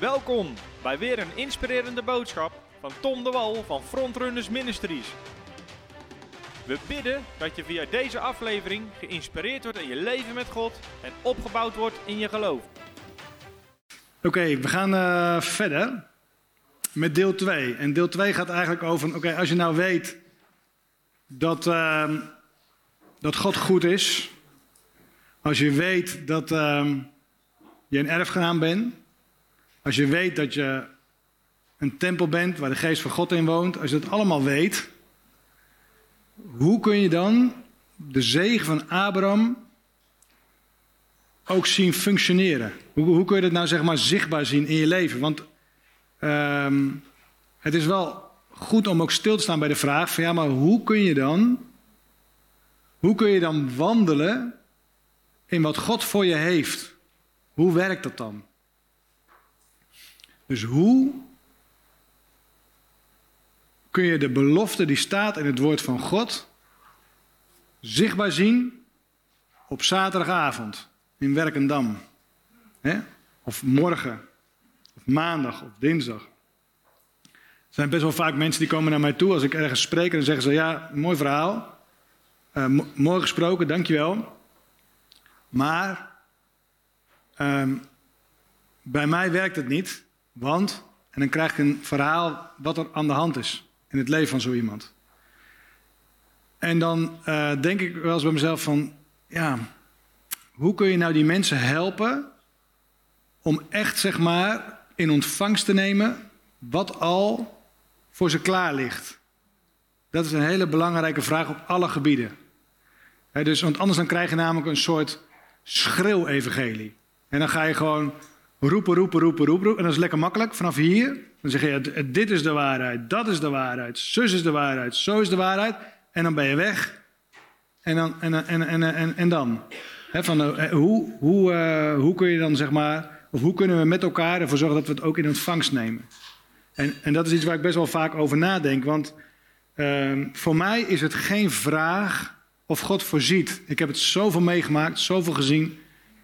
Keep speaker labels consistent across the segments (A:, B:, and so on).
A: Welkom bij weer een inspirerende boodschap van Tom de Wal van Frontrunners Ministries. We bidden dat je via deze aflevering geïnspireerd wordt in je leven met God en opgebouwd wordt in je geloof.
B: Oké, we gaan uh, verder met deel 2. En deel 2 gaat eigenlijk over, oké, als je nou weet dat, uh, dat God goed is, als je weet dat uh, je een erfgenaam bent, als je weet dat je een tempel bent waar de geest van God in woont, als je dat allemaal weet, hoe kun je dan de zegen van Abraham ook zien functioneren? Hoe, hoe kun je dat nou zeg maar zichtbaar zien in je leven? Want um, het is wel goed om ook stil te staan bij de vraag van ja, maar hoe kun je dan, hoe kun je dan wandelen in wat God voor je heeft? Hoe werkt dat dan? Dus hoe kun je de belofte die staat in het woord van God zichtbaar zien op zaterdagavond in Werkendam? Of morgen, of maandag, of dinsdag. Er zijn best wel vaak mensen die komen naar mij toe als ik ergens spreek en zeggen ze: Ja, mooi verhaal. Uh, mooi gesproken, dankjewel. Maar um, bij mij werkt het niet. Want, en dan krijg ik een verhaal wat er aan de hand is in het leven van zo iemand. En dan uh, denk ik wel eens bij mezelf van, ja, hoe kun je nou die mensen helpen om echt, zeg maar, in ontvangst te nemen wat al voor ze klaar ligt? Dat is een hele belangrijke vraag op alle gebieden. He, dus, want anders dan krijg je namelijk een soort schreeuw-evangelie. En dan ga je gewoon roepen, roepen, roepen, roepen. En dat is lekker makkelijk. Vanaf hier, dan zeg je, dit is de waarheid, dat is de waarheid, zus is de waarheid, zo is de waarheid. En dan ben je weg. En dan, en, en, en, en, en dan? van, hoe, hoe, uh, hoe kun je dan, zeg maar, of hoe kunnen we met elkaar ervoor zorgen dat we het ook in ontvangst nemen? En, en dat is iets waar ik best wel vaak over nadenk. Want uh, voor mij is het geen vraag of God voorziet. Ik heb het zoveel meegemaakt, zoveel gezien,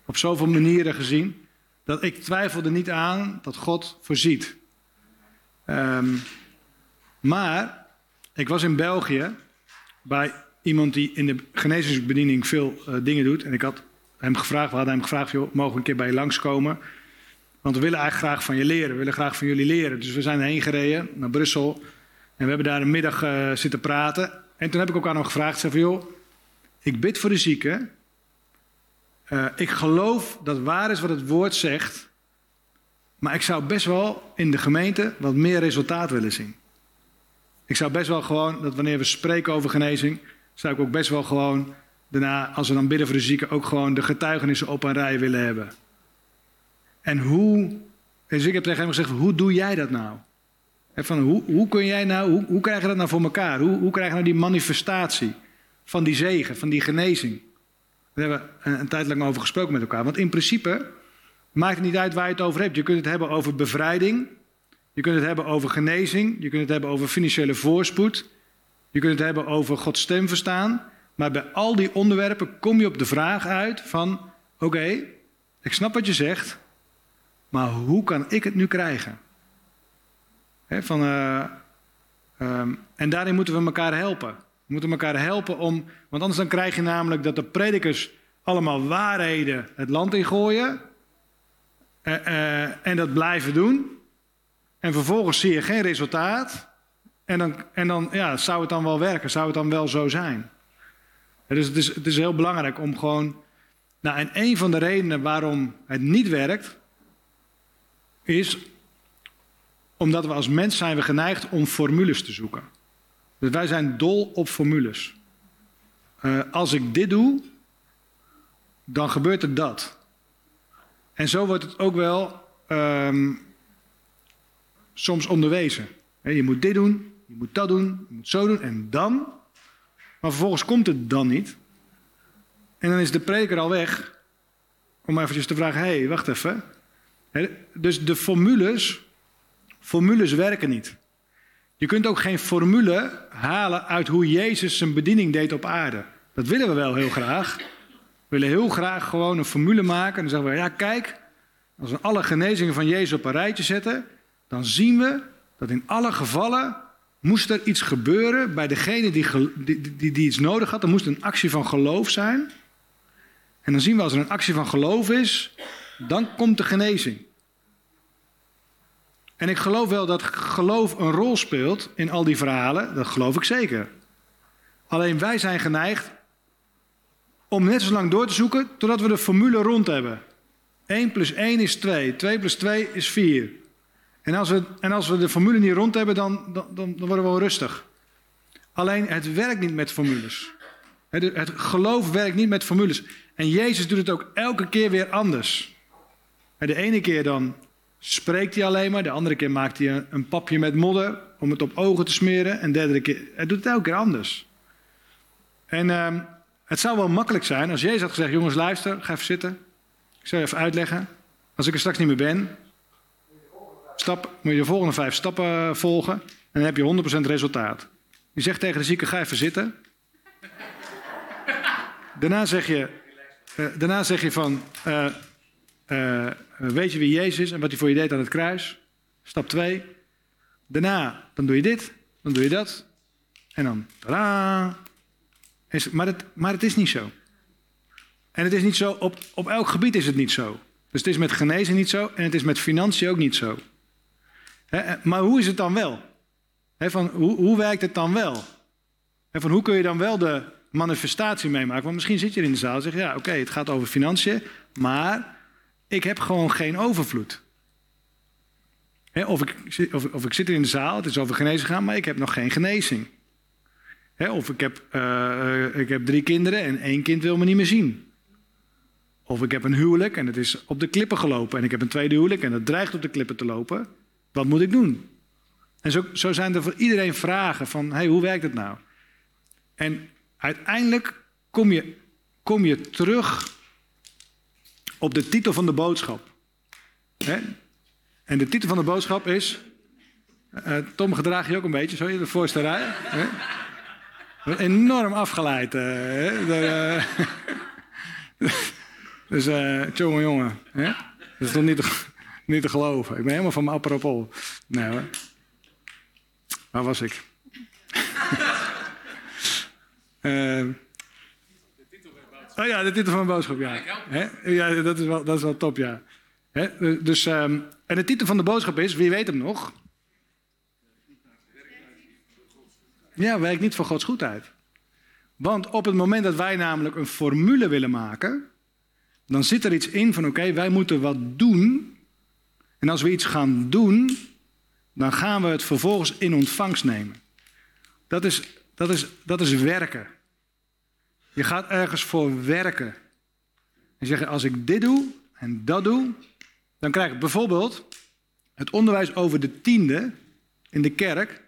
B: op zoveel manieren gezien dat ik twijfelde niet aan dat God voorziet. Um, maar ik was in België bij iemand die in de genezingsbediening veel uh, dingen doet. En ik had hem gevraagd, we hadden hem gevraagd, joh, mogen we een keer bij je langskomen? Want we willen eigenlijk graag van je leren, we willen graag van jullie leren. Dus we zijn heen gereden naar Brussel en we hebben daar een middag uh, zitten praten. En toen heb ik ook aan hem gevraagd, zei van joh, ik bid voor de zieken uh, ik geloof dat waar is wat het woord zegt. Maar ik zou best wel in de gemeente wat meer resultaat willen zien. Ik zou best wel gewoon, dat wanneer we spreken over genezing, zou ik ook best wel gewoon daarna, als we dan bidden voor de zieken, ook gewoon de getuigenissen op een rij willen hebben. En hoe, dus ik heb tegen hem gezegd, hoe doe jij dat nou? van hoe, hoe kun jij nou, hoe, hoe krijg dat nou voor elkaar? Hoe, hoe krijg je nou die manifestatie van die zegen, van die genezing? Daar hebben we een, een tijd lang over gesproken met elkaar. Want in principe maakt het niet uit waar je het over hebt. Je kunt het hebben over bevrijding. Je kunt het hebben over genezing. Je kunt het hebben over financiële voorspoed. Je kunt het hebben over Gods stem verstaan. Maar bij al die onderwerpen kom je op de vraag uit van... Oké, ik snap wat je zegt. Maar hoe kan ik het nu krijgen? van, uh, um, en daarin moeten we elkaar helpen. Moeten elkaar helpen om. Want anders dan krijg je namelijk dat de predikers allemaal waarheden het land ingooien. Uh, uh, en dat blijven doen. En vervolgens zie je geen resultaat. En dan, en dan ja, zou het dan wel werken? Zou het dan wel zo zijn? dus het is, het is heel belangrijk om gewoon. Nou, en een van de redenen waarom het niet werkt, is omdat we als mens zijn we geneigd om formules te zoeken. Dus wij zijn dol op formules. Uh, als ik dit doe, dan gebeurt er dat. En zo wordt het ook wel um, soms onderwezen. je moet dit doen, je moet dat doen, je moet zo doen en dan. Maar vervolgens komt het dan niet. En dan is de prediker al weg. Om eventjes te vragen, hé, hey, wacht even. dus de formules, formules werken niet. Je kunt ook geen formule halen uit hoe Jezus zijn bediening deed op aarde. Dat willen we wel heel graag. We willen heel graag gewoon een formule maken. En dan zeggen we, ja kijk, als we alle genezingen van Jezus op een rijtje zetten, dan zien we dat in alle gevallen moest er iets gebeuren bij degene die, die, die, die iets nodig had. Er moest een actie van geloof zijn. En dan zien we als er een actie van geloof is, dan komt de genezing. En ik geloof wel dat geloof een rol speelt in al die verhalen. Dat geloof ik zeker. Alleen wij zijn geneigd om net zo lang door te zoeken totdat we de formule rond hebben. 1 plus 1 is 2, 2 plus 2 is 4. En als we, en als we de formule niet rond hebben, dan, dan, dan worden we wel rustig. Alleen het werkt niet met formules. Het, het geloof werkt niet met formules. En Jezus doet het ook elke keer weer anders. De ene keer dan spreekt hij alleen maar, de andere keer maakt hij een, papje met modder om het op ogen te smeren. En de derde keer, hij doet het elke keer anders. En uh, het zou wel makkelijk zijn als Jezus had gezegd: Jongens, luister, ga even zitten. Ik zal je even uitleggen. Als ik er straks niet meer ben, stap, moet je de volgende vijf stappen volgen. En dan heb je 100% resultaat. Je zegt tegen de zieke: Ga even zitten. Daarna zeg je, uh, daarna zeg je van. Uh, weet je wie Jezus is en wat hij voor je deed aan het kruis? Stap 2. Daarna, dan doe je dit, dan doe je dat. En dan, tadaa. Maar het, maar het is niet zo. En het is niet zo, op, op elk gebied is het niet zo. Dus het is met genezen niet zo en het is met financiën ook niet zo. maar hoe is het dan wel? van, hoe, hoe werkt het dan wel? van, hoe kun je dan wel de manifestatie meemaken? Want misschien zit je in de zaal en zeg je, ja oké, het gaat over financiën, maar ik heb gewoon geen overvloed. of, ik, of, of ik zit in de zaal, het is over genezen gaan, maar ik heb nog geen genezing of ik heb, uh, ik heb drie kinderen en één kind wil me niet meer zien. Of ik heb een huwelijk en het is op de klippen gelopen. En ik heb een tweede huwelijk en het dreigt op de klippen te lopen. Wat moet ik doen? En zo, zo zijn er voor iedereen vragen van, hey, hoe werkt het nou? En uiteindelijk kom je, kom je terug op de titel van de boodschap. En de titel van de boodschap is... Uh, Tom, gedraag je ook een beetje, zo, de voorste rij. Enorm afgeleid. Uh, uh, dus, uh, jongen, jongen. Hè? Dat is toch niet te, niet te geloven. Ik ben helemaal van mijn apropos. Nee hoor. Waar was ik? oh ja, de titel van mijn boodschap, ja. Ja, dat is wel, dat is wel top, ja. Hè? Dus, um, en de titel van de boodschap is, wie weet hem nog? Ja, werkt niet voor Gods goedheid. Want op het moment dat wij namelijk een formule willen maken, dan zit er iets in van oké, wij moeten wat doen. En als we iets gaan doen, dan gaan we het vervolgens in ontvangst nemen. Dat is, dat is, dat is werken. Je gaat ergens voor werken. En zeggen, als ik dit doe en dat doe, dan krijg ik bijvoorbeeld het onderwijs over de tiende in de kerk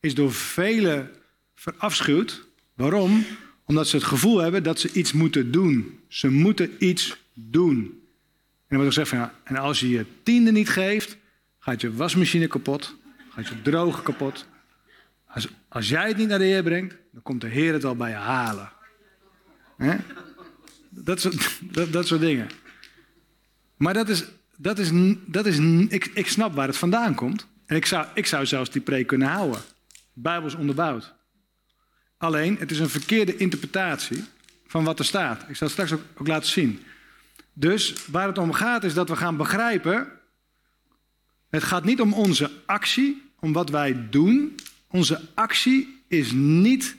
B: is door velen verafschuwd. Waarom? Omdat ze het gevoel hebben dat ze iets moeten doen. Ze moeten iets doen. En dan wordt gezegd van ja, en als je je tiende niet geeft, gaat je wasmachine kapot, gaat je droger kapot. Als, als jij het niet naar de Heer brengt, dan komt de Heer het al bij je halen. Dat, soort, dat, dat soort dingen. Maar dat is, dat is, dat is ik, ik snap waar het vandaan komt. En ik zou, ik zou zelfs die preek kunnen houden bijbels onderbouwd. Alleen, het is een verkeerde interpretatie van wat er staat. Ik zal het straks ook, ook laten zien. Dus waar het om gaat is dat we gaan begrijpen. Het gaat niet om onze actie, om wat wij doen. Onze actie is niet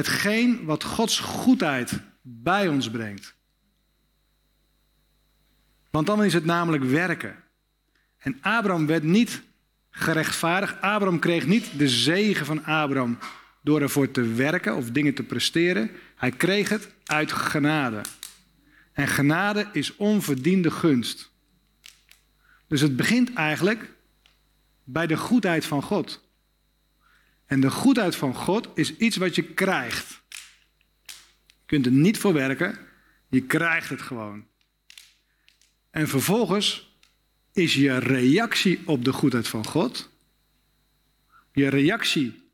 B: hetgeen wat Gods goedheid bij ons brengt. Want dan is het namelijk werken. En Abraham werd niet gerechtvaardigd. Abraham kreeg niet de zegen van Abraham door ervoor te werken of dingen te presteren. Hij kreeg het uit genade. En genade is onverdiende gunst. Dus het begint eigenlijk bij de goedheid van God. En de goedheid van God is iets wat je krijgt. Je kunt er niet voor werken, je krijgt het gewoon. En vervolgens is je reactie op de goedheid van God. Je reactie.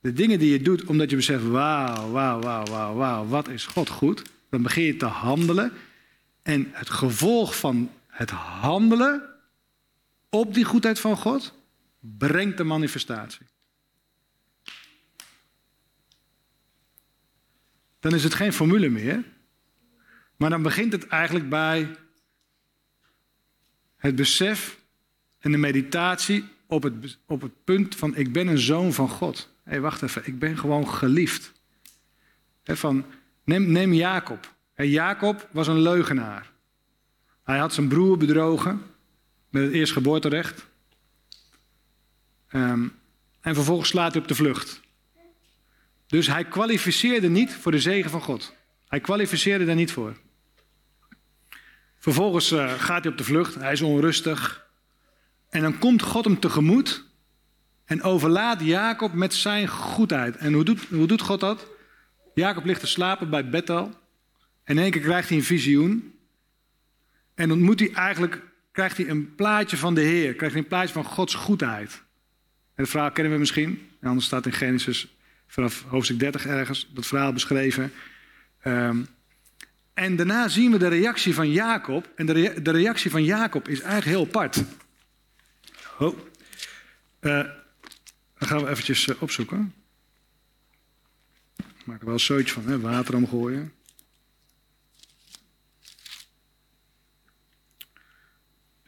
B: De dingen die je doet omdat je beseft, wauw, wauw, wauw, wauw, wauw, wat is God goed. Dan begin je te handelen. En het gevolg van het handelen op die goedheid van God brengt de manifestatie. Dan is het geen formule meer. Maar dan begint het eigenlijk bij het besef en de meditatie op het, op het punt van ik ben een zoon van God. Hé, hey, wacht even, ik ben gewoon geliefd. van, neem, neem Jacob. Jacob was een leugenaar. Hij had zijn broer bedrogen met het eerstgeboorterecht. Um, en vervolgens slaat hij op de vlucht. Dus hij kwalificeerde niet voor de zegen van God. Hij kwalificeerde daar niet voor. Vervolgens uh, gaat hij op de vlucht, hij is onrustig. En dan komt God hem tegemoet en overlaat Jacob met zijn goedheid. En hoe doet, hoe doet God dat? Jacob ligt te slapen bij Bethel. En in één keer krijgt hij een visioen. En dan moet hij eigenlijk, krijgt hij een plaatje van de Heer. Krijgt hij een plaatje van Gods goedheid. En het verhaal kennen we misschien. En anders staat in Genesis vanaf hoofdstuk 30 ergens dat verhaal beschreven. Um, en daarna zien we de reactie van Jacob. En de, de reactie van Jacob is eigenlijk heel apart. Oh. Dan gaan we eventjes uh, opzoeken. Ik maak er wel een zootje van, hè? water omgooien.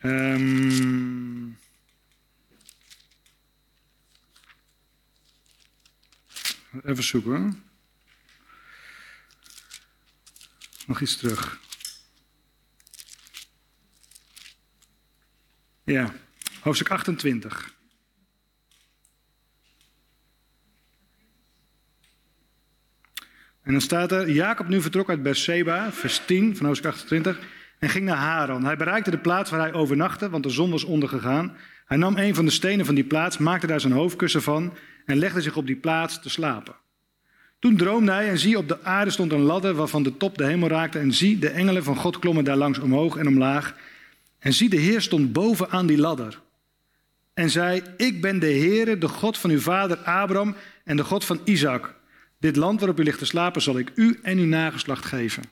B: Um, even zoeken. Nog iets terug. Ja, hoofdstuk 28. En dan staat er, Jacob nu vertrok uit Beersheba, vers 10 van hoofdstuk 28, en ging naar Haran. Hij bereikte de plaats waar hij overnachtte, want de zon was ondergegaan. Hij nam een van de stenen van die plaats, maakte daar zijn hoofdkussen van en legde zich op die plaats te slapen. Toen droomde hij en zie op de aarde stond een ladder waarvan de top de hemel raakte. En zie de engelen van God klommen daar langs omhoog en omlaag. En zie de Heer stond boven aan die ladder. En zei, ik ben de Heere, de God van uw vader Abraham en de God van Isaac. Dit land waarop u ligt te slapen zal ik u en uw nageslacht geven.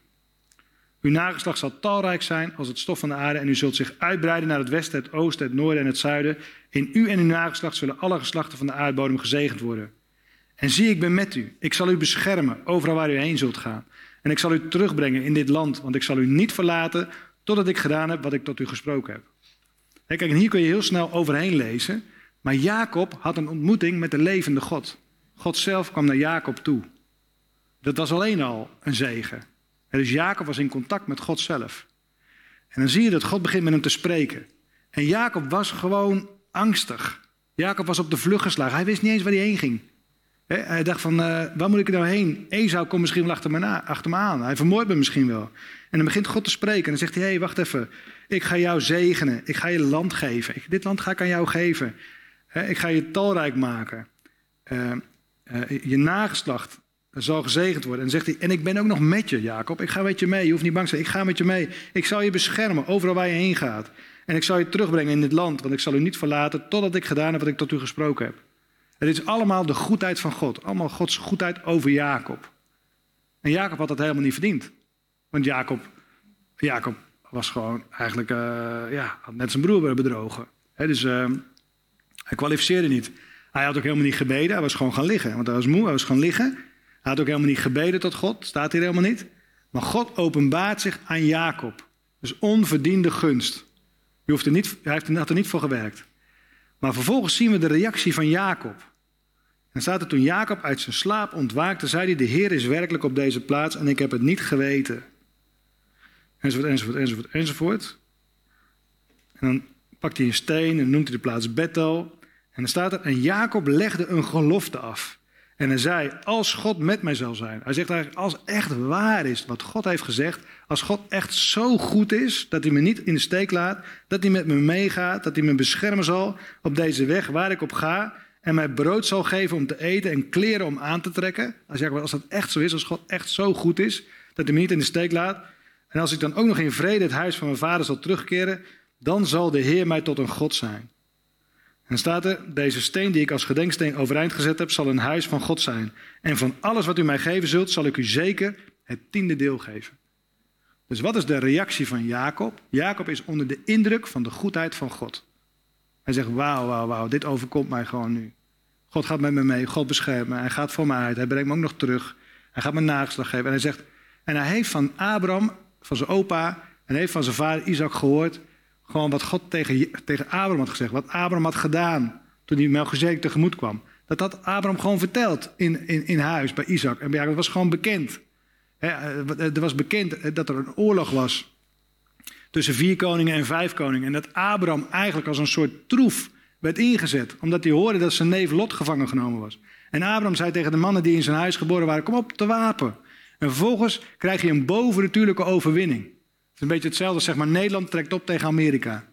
B: Uw nageslacht zal talrijk zijn als het stof van de aarde en u zult zich uitbreiden naar het westen, het oosten, het noorden en het zuiden. In u en uw nageslacht zullen alle geslachten van de aardbodem gezegend worden. En zie, ik ben met u. Ik zal u beschermen overal waar u heen zult gaan. En ik zal u terugbrengen in dit land, want ik zal u niet verlaten totdat ik gedaan heb wat ik tot u gesproken heb. kijk, en hier kun je heel snel overheen lezen. Maar Jacob had een ontmoeting met de levende God. God zelf kwam naar Jacob toe. Dat was alleen al een zegen. Dus Jacob was in contact met God zelf. En dan zie je dat God begint met hem te spreken. En Jacob was gewoon angstig. Jacob was op de vlucht geslagen. Hij wist niet eens waar hij heen ging hij dacht van, uh, waar moet ik nou heen? Esau komt misschien wel achter me, na, achter me aan. Hij vermoordt me misschien wel. En dan begint God te spreken. En dan zegt hij, hé, hey, wacht even. Ik ga jou zegenen. Ik ga je land geven. dit land ga ik aan jou geven. ik ga je talrijk maken. Uh, uh, je nageslacht zal gezegend worden. En zegt hij, en ik ben ook nog met je, Jacob. Ik ga met je mee. Je hoeft niet bang te zijn. Ik ga met je mee. Ik zal je beschermen, overal waar je heen gaat. En ik zal je terugbrengen in dit land. Want ik zal u niet verlaten totdat ik gedaan heb wat ik tot u gesproken heb. Het is allemaal de goedheid van God. Allemaal Gods goedheid over Jacob. En Jacob had dat helemaal niet verdiend. Want Jacob, Jacob was gewoon eigenlijk, uh, ja, had net zijn broer bedrogen. dus uh, hij kwalificeerde niet. Hij had ook helemaal niet gebeden, hij was gewoon gaan liggen. Want hij was moe, hij was gaan liggen. Hij had ook helemaal niet gebeden tot God, staat hier helemaal niet. Maar God openbaart zich aan Jacob. Dus onverdiende gunst. Je hoeft er niet, hij had er niet voor gewerkt. Maar vervolgens zien we de reactie van Jacob. En staat er toen Jacob uit zijn slaap ontwaakte, zei hij: De Heer is werkelijk op deze plaats en ik heb het niet geweten. Enzovoort, enzovoort, enzovoort, enzovoort. En dan pakt hij een steen en noemt hij de plaats Bethel. En dan staat er: En Jacob legde een gelofte af. En hij zei: Als God met mij zal zijn. Hij zegt eigenlijk: Als echt waar is wat God heeft gezegd. Als God echt zo goed is dat hij me niet in de steek laat. Dat hij met me meegaat. Dat hij me beschermen zal op deze weg waar ik op ga. En mij brood zal geven om te eten en kleren om aan te trekken. Als, als dat echt zo is, als God echt zo goed is. Dat hij me niet in de steek laat. En als ik dan ook nog in vrede het huis van mijn vader zal terugkeren. Dan zal de Heer mij tot een God zijn. En staat er, deze steen die ik als gedenksteen overeind gezet heb, zal een huis van God zijn. En van alles wat u mij geven zult, zal ik u zeker het tiende deel geven. Dus wat is de reactie van Jacob? Jacob is onder de indruk van de goedheid van God. Hij zegt, wauw, wauw, wauw, dit overkomt mij gewoon nu. God gaat met me mee, God beschermt me, hij gaat voor mij uit, hij brengt me ook nog terug. Hij gaat me nageslag geven. En hij zegt, en hij heeft van Abraham, van zijn opa, en heeft van zijn vader Isaac gehoord, gewoon wat God tegen, tegen Abraham had gezegd, wat Abraham had gedaan toen hij Melchizedek tegemoet kwam. Dat had Abraham gewoon verteld in, in, in huis bij Isaac en bij Jacob. Was gewoon bekend. er was bekend dat er een oorlog was tussen vier koningen en vijf koningen. En dat Abraham eigenlijk als een soort troef werd ingezet. Omdat hij hoorde dat zijn neef Lot gevangen genomen was. En Abraham zei tegen de mannen die in zijn huis geboren waren: Kom op, te wapen. En vervolgens krijg je een bovennatuurlijke overwinning. Het is een beetje hetzelfde, zeg maar, Nederland trekt op tegen Amerika.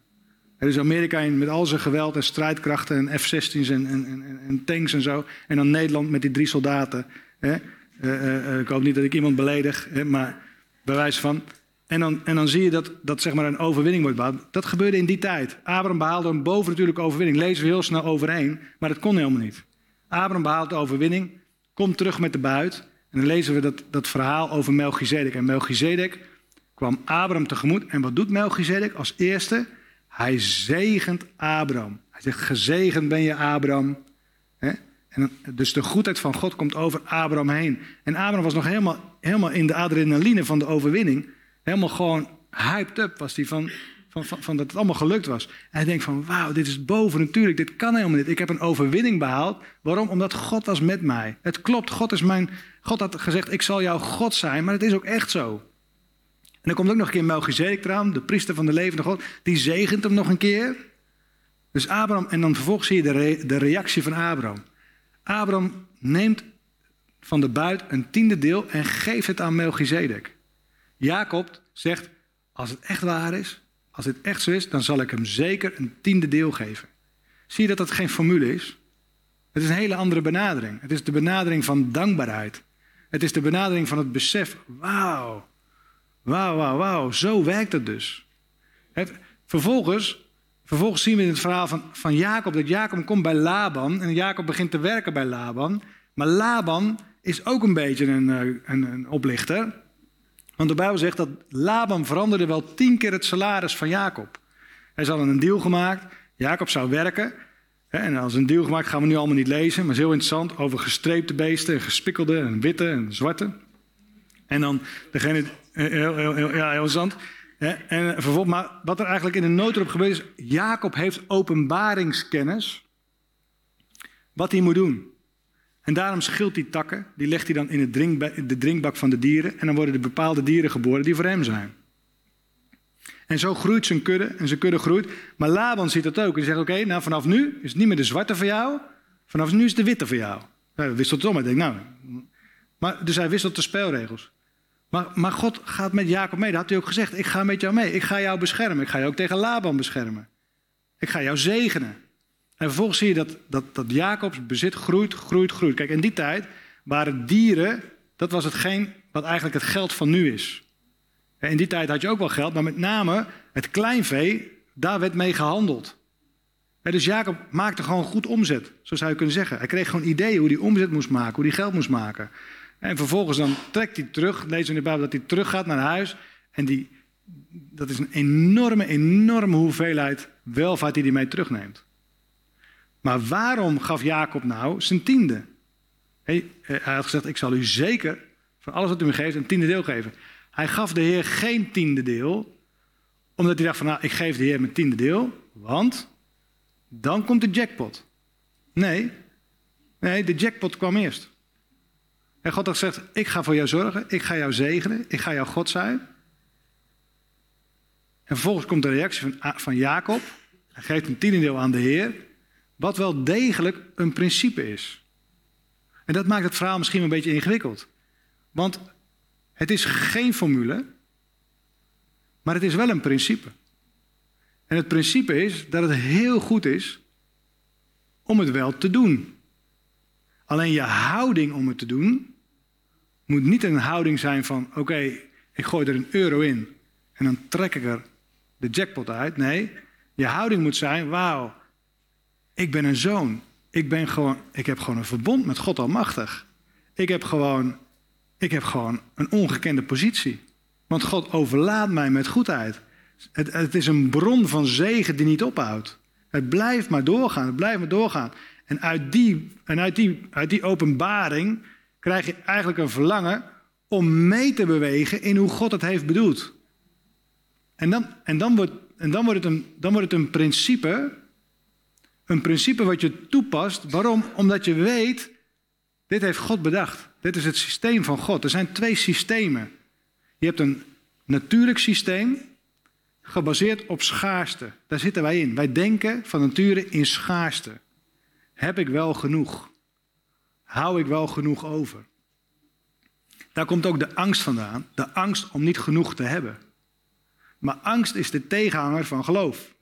B: Er is Amerika met al zijn geweld en strijdkrachten en F-16's en, en, en, en, tanks en zo. En dan Nederland met die drie soldaten. Hè? Uh, uh, ik hoop niet dat ik iemand beledig, hè, maar bij wijze van. En dan, en dan zie je dat, dat zeg maar een overwinning wordt behaald. Dat gebeurde in die tijd. Abraham behaalde een bovennatuurlijke overwinning. Lezen we heel snel overheen, maar dat kon helemaal niet. Abraham behaalt de overwinning, komt terug met de buit. En dan lezen we dat, dat verhaal over Melchizedek. En Melchizedek kwam Abraham tegemoet. En wat doet Melchizedek als eerste? Hij zegent Abraham. Hij zegt, gezegend ben je Abraham. En dus de goedheid van God komt over Abraham heen. En Abraham was nog helemaal, helemaal in de adrenaline van de overwinning. Helemaal gewoon hyped up was hij van, van, van, van, dat het allemaal gelukt was. En hij denkt van, wauw, dit is boven natuurlijk, dit kan helemaal niet. Ik heb een overwinning behaald. Waarom? Omdat God was met mij. Het klopt, God is mijn... God had gezegd, ik zal jouw God zijn, maar het is ook echt zo. En dan komt ook nog een keer Melchizedek eraan, de priester van de levende God. Die zegent hem nog een keer. Dus Abraham, en dan vervolgens zie je de, de reactie van Abraham. Abraham neemt van de buit een tiende deel en geeft het aan Melchizedek. Jacob zegt, als het echt waar is, als het echt zo is, dan zal ik hem zeker een tiende deel geven. Zie je dat dat geen formule is? Het is een hele andere benadering. Het is de benadering van dankbaarheid. Het is de benadering van het besef, wauw, wauw, wauw, wauw, zo werkt het dus. Het, vervolgens, vervolgens zien we in het verhaal van, van Jacob dat Jacob komt bij Laban en Jacob begint te werken bij Laban. Maar Laban is ook een beetje een, eh, een, een oplichter. Want de Bijbel zegt dat Laban veranderde wel tien keer het salaris van Jacob. Hij hadden een deal gemaakt. Jacob zou werken. En als een deal gemaakt gaan we nu allemaal niet lezen. Maar het is heel interessant over gestreepte beesten. Gespikkelde en witte en zwarte. En dan degene... Eh, heel, ja, heel interessant. En vervolgens, maar wat er eigenlijk in de noodrop gebeurt is... Jacob heeft openbaringskennis. Wat hij moet doen. En daarom schilt hij takken, die legt hij dan in de drinkbak van de dieren. En dan worden er bepaalde dieren geboren die voor hem zijn. En zo groeit zijn kudde en zijn kudde groeit. Maar Laban ziet dat ook. En die zegt, oké, nou vanaf nu is het niet meer de zwarte voor jou. Vanaf nu is het de witte voor jou. Hij wisselt het om. Hij nou... Maar, dus hij wisselt de spelregels. Maar, maar God gaat met Jacob mee. Dat had hij ook gezegd. Ik ga met jou mee. Ik ga jou beschermen. Ik ga je ook tegen Laban beschermen. Ik ga jou zegenen. En vervolgens zie je dat, dat, dat Jacobs bezit groeit, groeit, groeit. Kijk, in die tijd waren dieren, dat was hetgeen wat eigenlijk het geld van nu is. In die tijd had je ook wel geld, maar met name het kleinvee, daar werd mee gehandeld. Dus Jacob maakte gewoon goed omzet, zo zou je kunnen zeggen. Hij kreeg gewoon ideeën hoe hij omzet moest maken, hoe hij geld moest maken. En vervolgens dan trekt hij terug, lezen we in de Bijbel dat hij teruggaat naar huis. En die, dat is een enorme, enorme hoeveelheid welvaart die hij mee terugneemt. Maar waarom gaf Jacob nou zijn tiende? Hij, hij had gezegd, ik zal u zeker van alles wat u me geeft een tiende deel geven. Hij gaf de Heer geen tiende deel, omdat hij dacht van, nou, ik geef de Heer mijn tiende deel, want dan komt de jackpot. Nee, nee, de jackpot kwam eerst. En God had gezegd, ik ga voor jou zorgen, ik ga jou zegenen, ik ga jou God zijn. En vervolgens komt de reactie van, van Jacob. Hij geeft een tiende deel aan de Heer. Wat wel degelijk een principe is. En dat maakt het verhaal misschien een beetje ingewikkeld. Want het is geen formule, maar het is wel een principe. En het principe is dat het heel goed is om het wel te doen. Alleen je houding om het te doen moet niet een houding zijn van: oké, ik gooi er een euro in en dan trek ik er de jackpot uit. Nee, je houding moet zijn: wauw, ik ben een zoon. Ik, ben gewoon, ik heb gewoon een verbond met God Almachtig. Ik heb gewoon, ik heb gewoon een ongekende positie. Want God overlaat mij met goedheid. Het, het is een bron van zegen die niet ophoudt. Het blijft maar doorgaan, het blijft maar doorgaan. En uit die, en uit die, uit die openbaring krijg je eigenlijk een verlangen om mee te bewegen in hoe God het heeft bedoeld. En dan, en dan, wordt, en dan, wordt, het een, dan wordt het een principe, een principe wat je toepast. Waarom? Omdat je weet, dit heeft God bedacht. Dit is het systeem van God. Er zijn twee systemen. Je hebt een natuurlijk systeem, gebaseerd op schaarste. Daar zitten wij in. Wij denken van nature in schaarste. Heb ik wel genoeg? Hou ik wel genoeg over? Daar komt ook de angst vandaan. De angst om niet genoeg te hebben. Maar angst is de tegenhanger van geloof.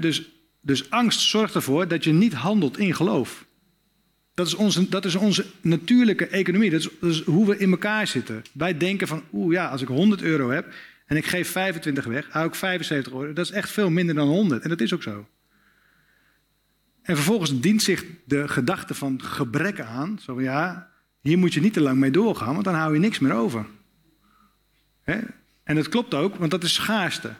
B: dus, dus angst zorgt ervoor dat je niet handelt in geloof. Dat is onze, dat is onze natuurlijke economie. Dat is, hoe we in elkaar zitten. Wij denken van, oeh ja, als ik 100 euro heb en ik geef 25 weg, hou ik 75 euro. Dat is echt veel minder dan 100. En dat is ook zo. En vervolgens dient zich de gedachte van gebrek aan. Zo ja, hier moet je niet te lang mee doorgaan, want dan hou je niks meer over. En dat klopt ook, want dat is schaarste.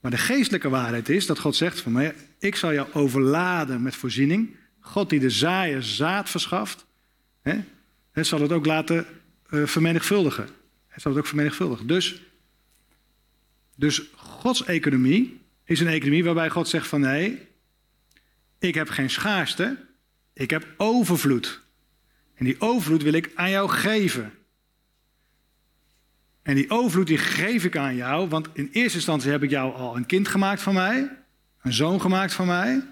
B: Maar de geestelijke waarheid is dat God zegt van mij, ik zal jou overladen met voorziening. God die de zaaier zaad verschaft, hè, zal het ook laten uh, vermenigvuldigen. Hij zal het ook vermenigvuldigen. Dus, dus Gods economie is een economie waarbij God zegt van nee, ik heb geen schaarste, ik heb overvloed. En die overvloed wil ik aan jou geven. En die overvloed die geef ik aan jou, want in eerste instantie heb ik jou al een kind gemaakt van mij, een zoon gemaakt van mij,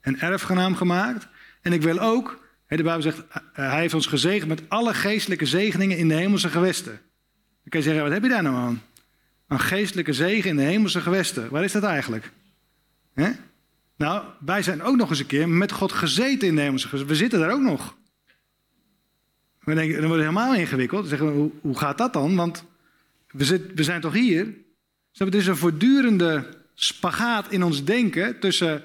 B: een erfgenaam gemaakt. En ik wil ook, de Bijbel zegt, hij heeft ons gezegend met alle geestelijke zegeningen in de hemelse gewesten. Dan kan je zeggen, wat heb je daar nou aan? Een geestelijke zegen in de hemelse gewesten. Waar is dat eigenlijk? Nou, wij zijn ook nog eens een keer met God gezeten in de hemelse. We zitten daar ook nog. We denken, dan wordt het helemaal ingewikkeld. Zeggen we, hoe, hoe gaat dat dan? Want we, zit, we zijn toch hier? Dus het is een voortdurende spagaat in ons denken tussen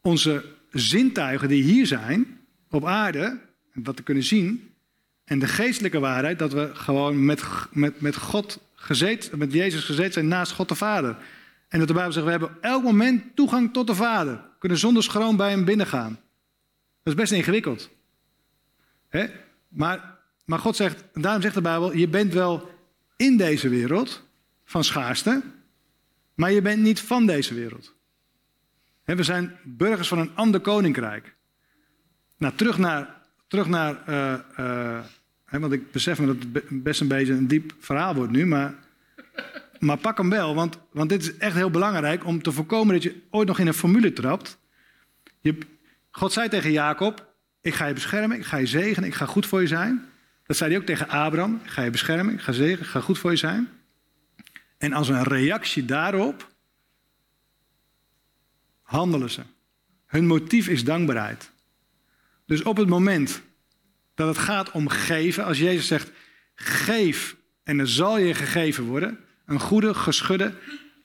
B: onze zintuigen die hier zijn, op aarde, wat we kunnen zien, en de geestelijke waarheid dat we gewoon met, met, met God gezeten, met Jezus gezeten zijn naast God de Vader. En dat de Bijbel zegt, we hebben elk moment toegang tot de Vader. We kunnen zonder schroom bij hem binnengaan. Dat is best ingewikkeld. Hè? Maar, maar God zegt, daarom zegt de Bijbel, je bent wel in deze wereld van schaarste, maar je bent niet van deze wereld. We zijn burgers van een ander koninkrijk. Nou, terug naar, terug naar uh, uh, want ik besef me dat het best een beetje een diep verhaal wordt nu, maar, maar pak hem wel, want, want dit is echt heel belangrijk om te voorkomen dat je ooit nog in een formule trapt. Je, God zei tegen Jacob, ik ga je beschermen, ik ga je zegenen, ik ga goed voor je zijn. Dat zei hij ook tegen Abraham, ik ga je beschermen, ik ga zegenen, ik ga goed voor je zijn. En als een reactie daarop handelen ze. Hun motief is dankbaarheid. Dus op het moment dat het gaat om geven, als Jezus zegt: geef en er zal je gegeven worden, een goede, geschudde,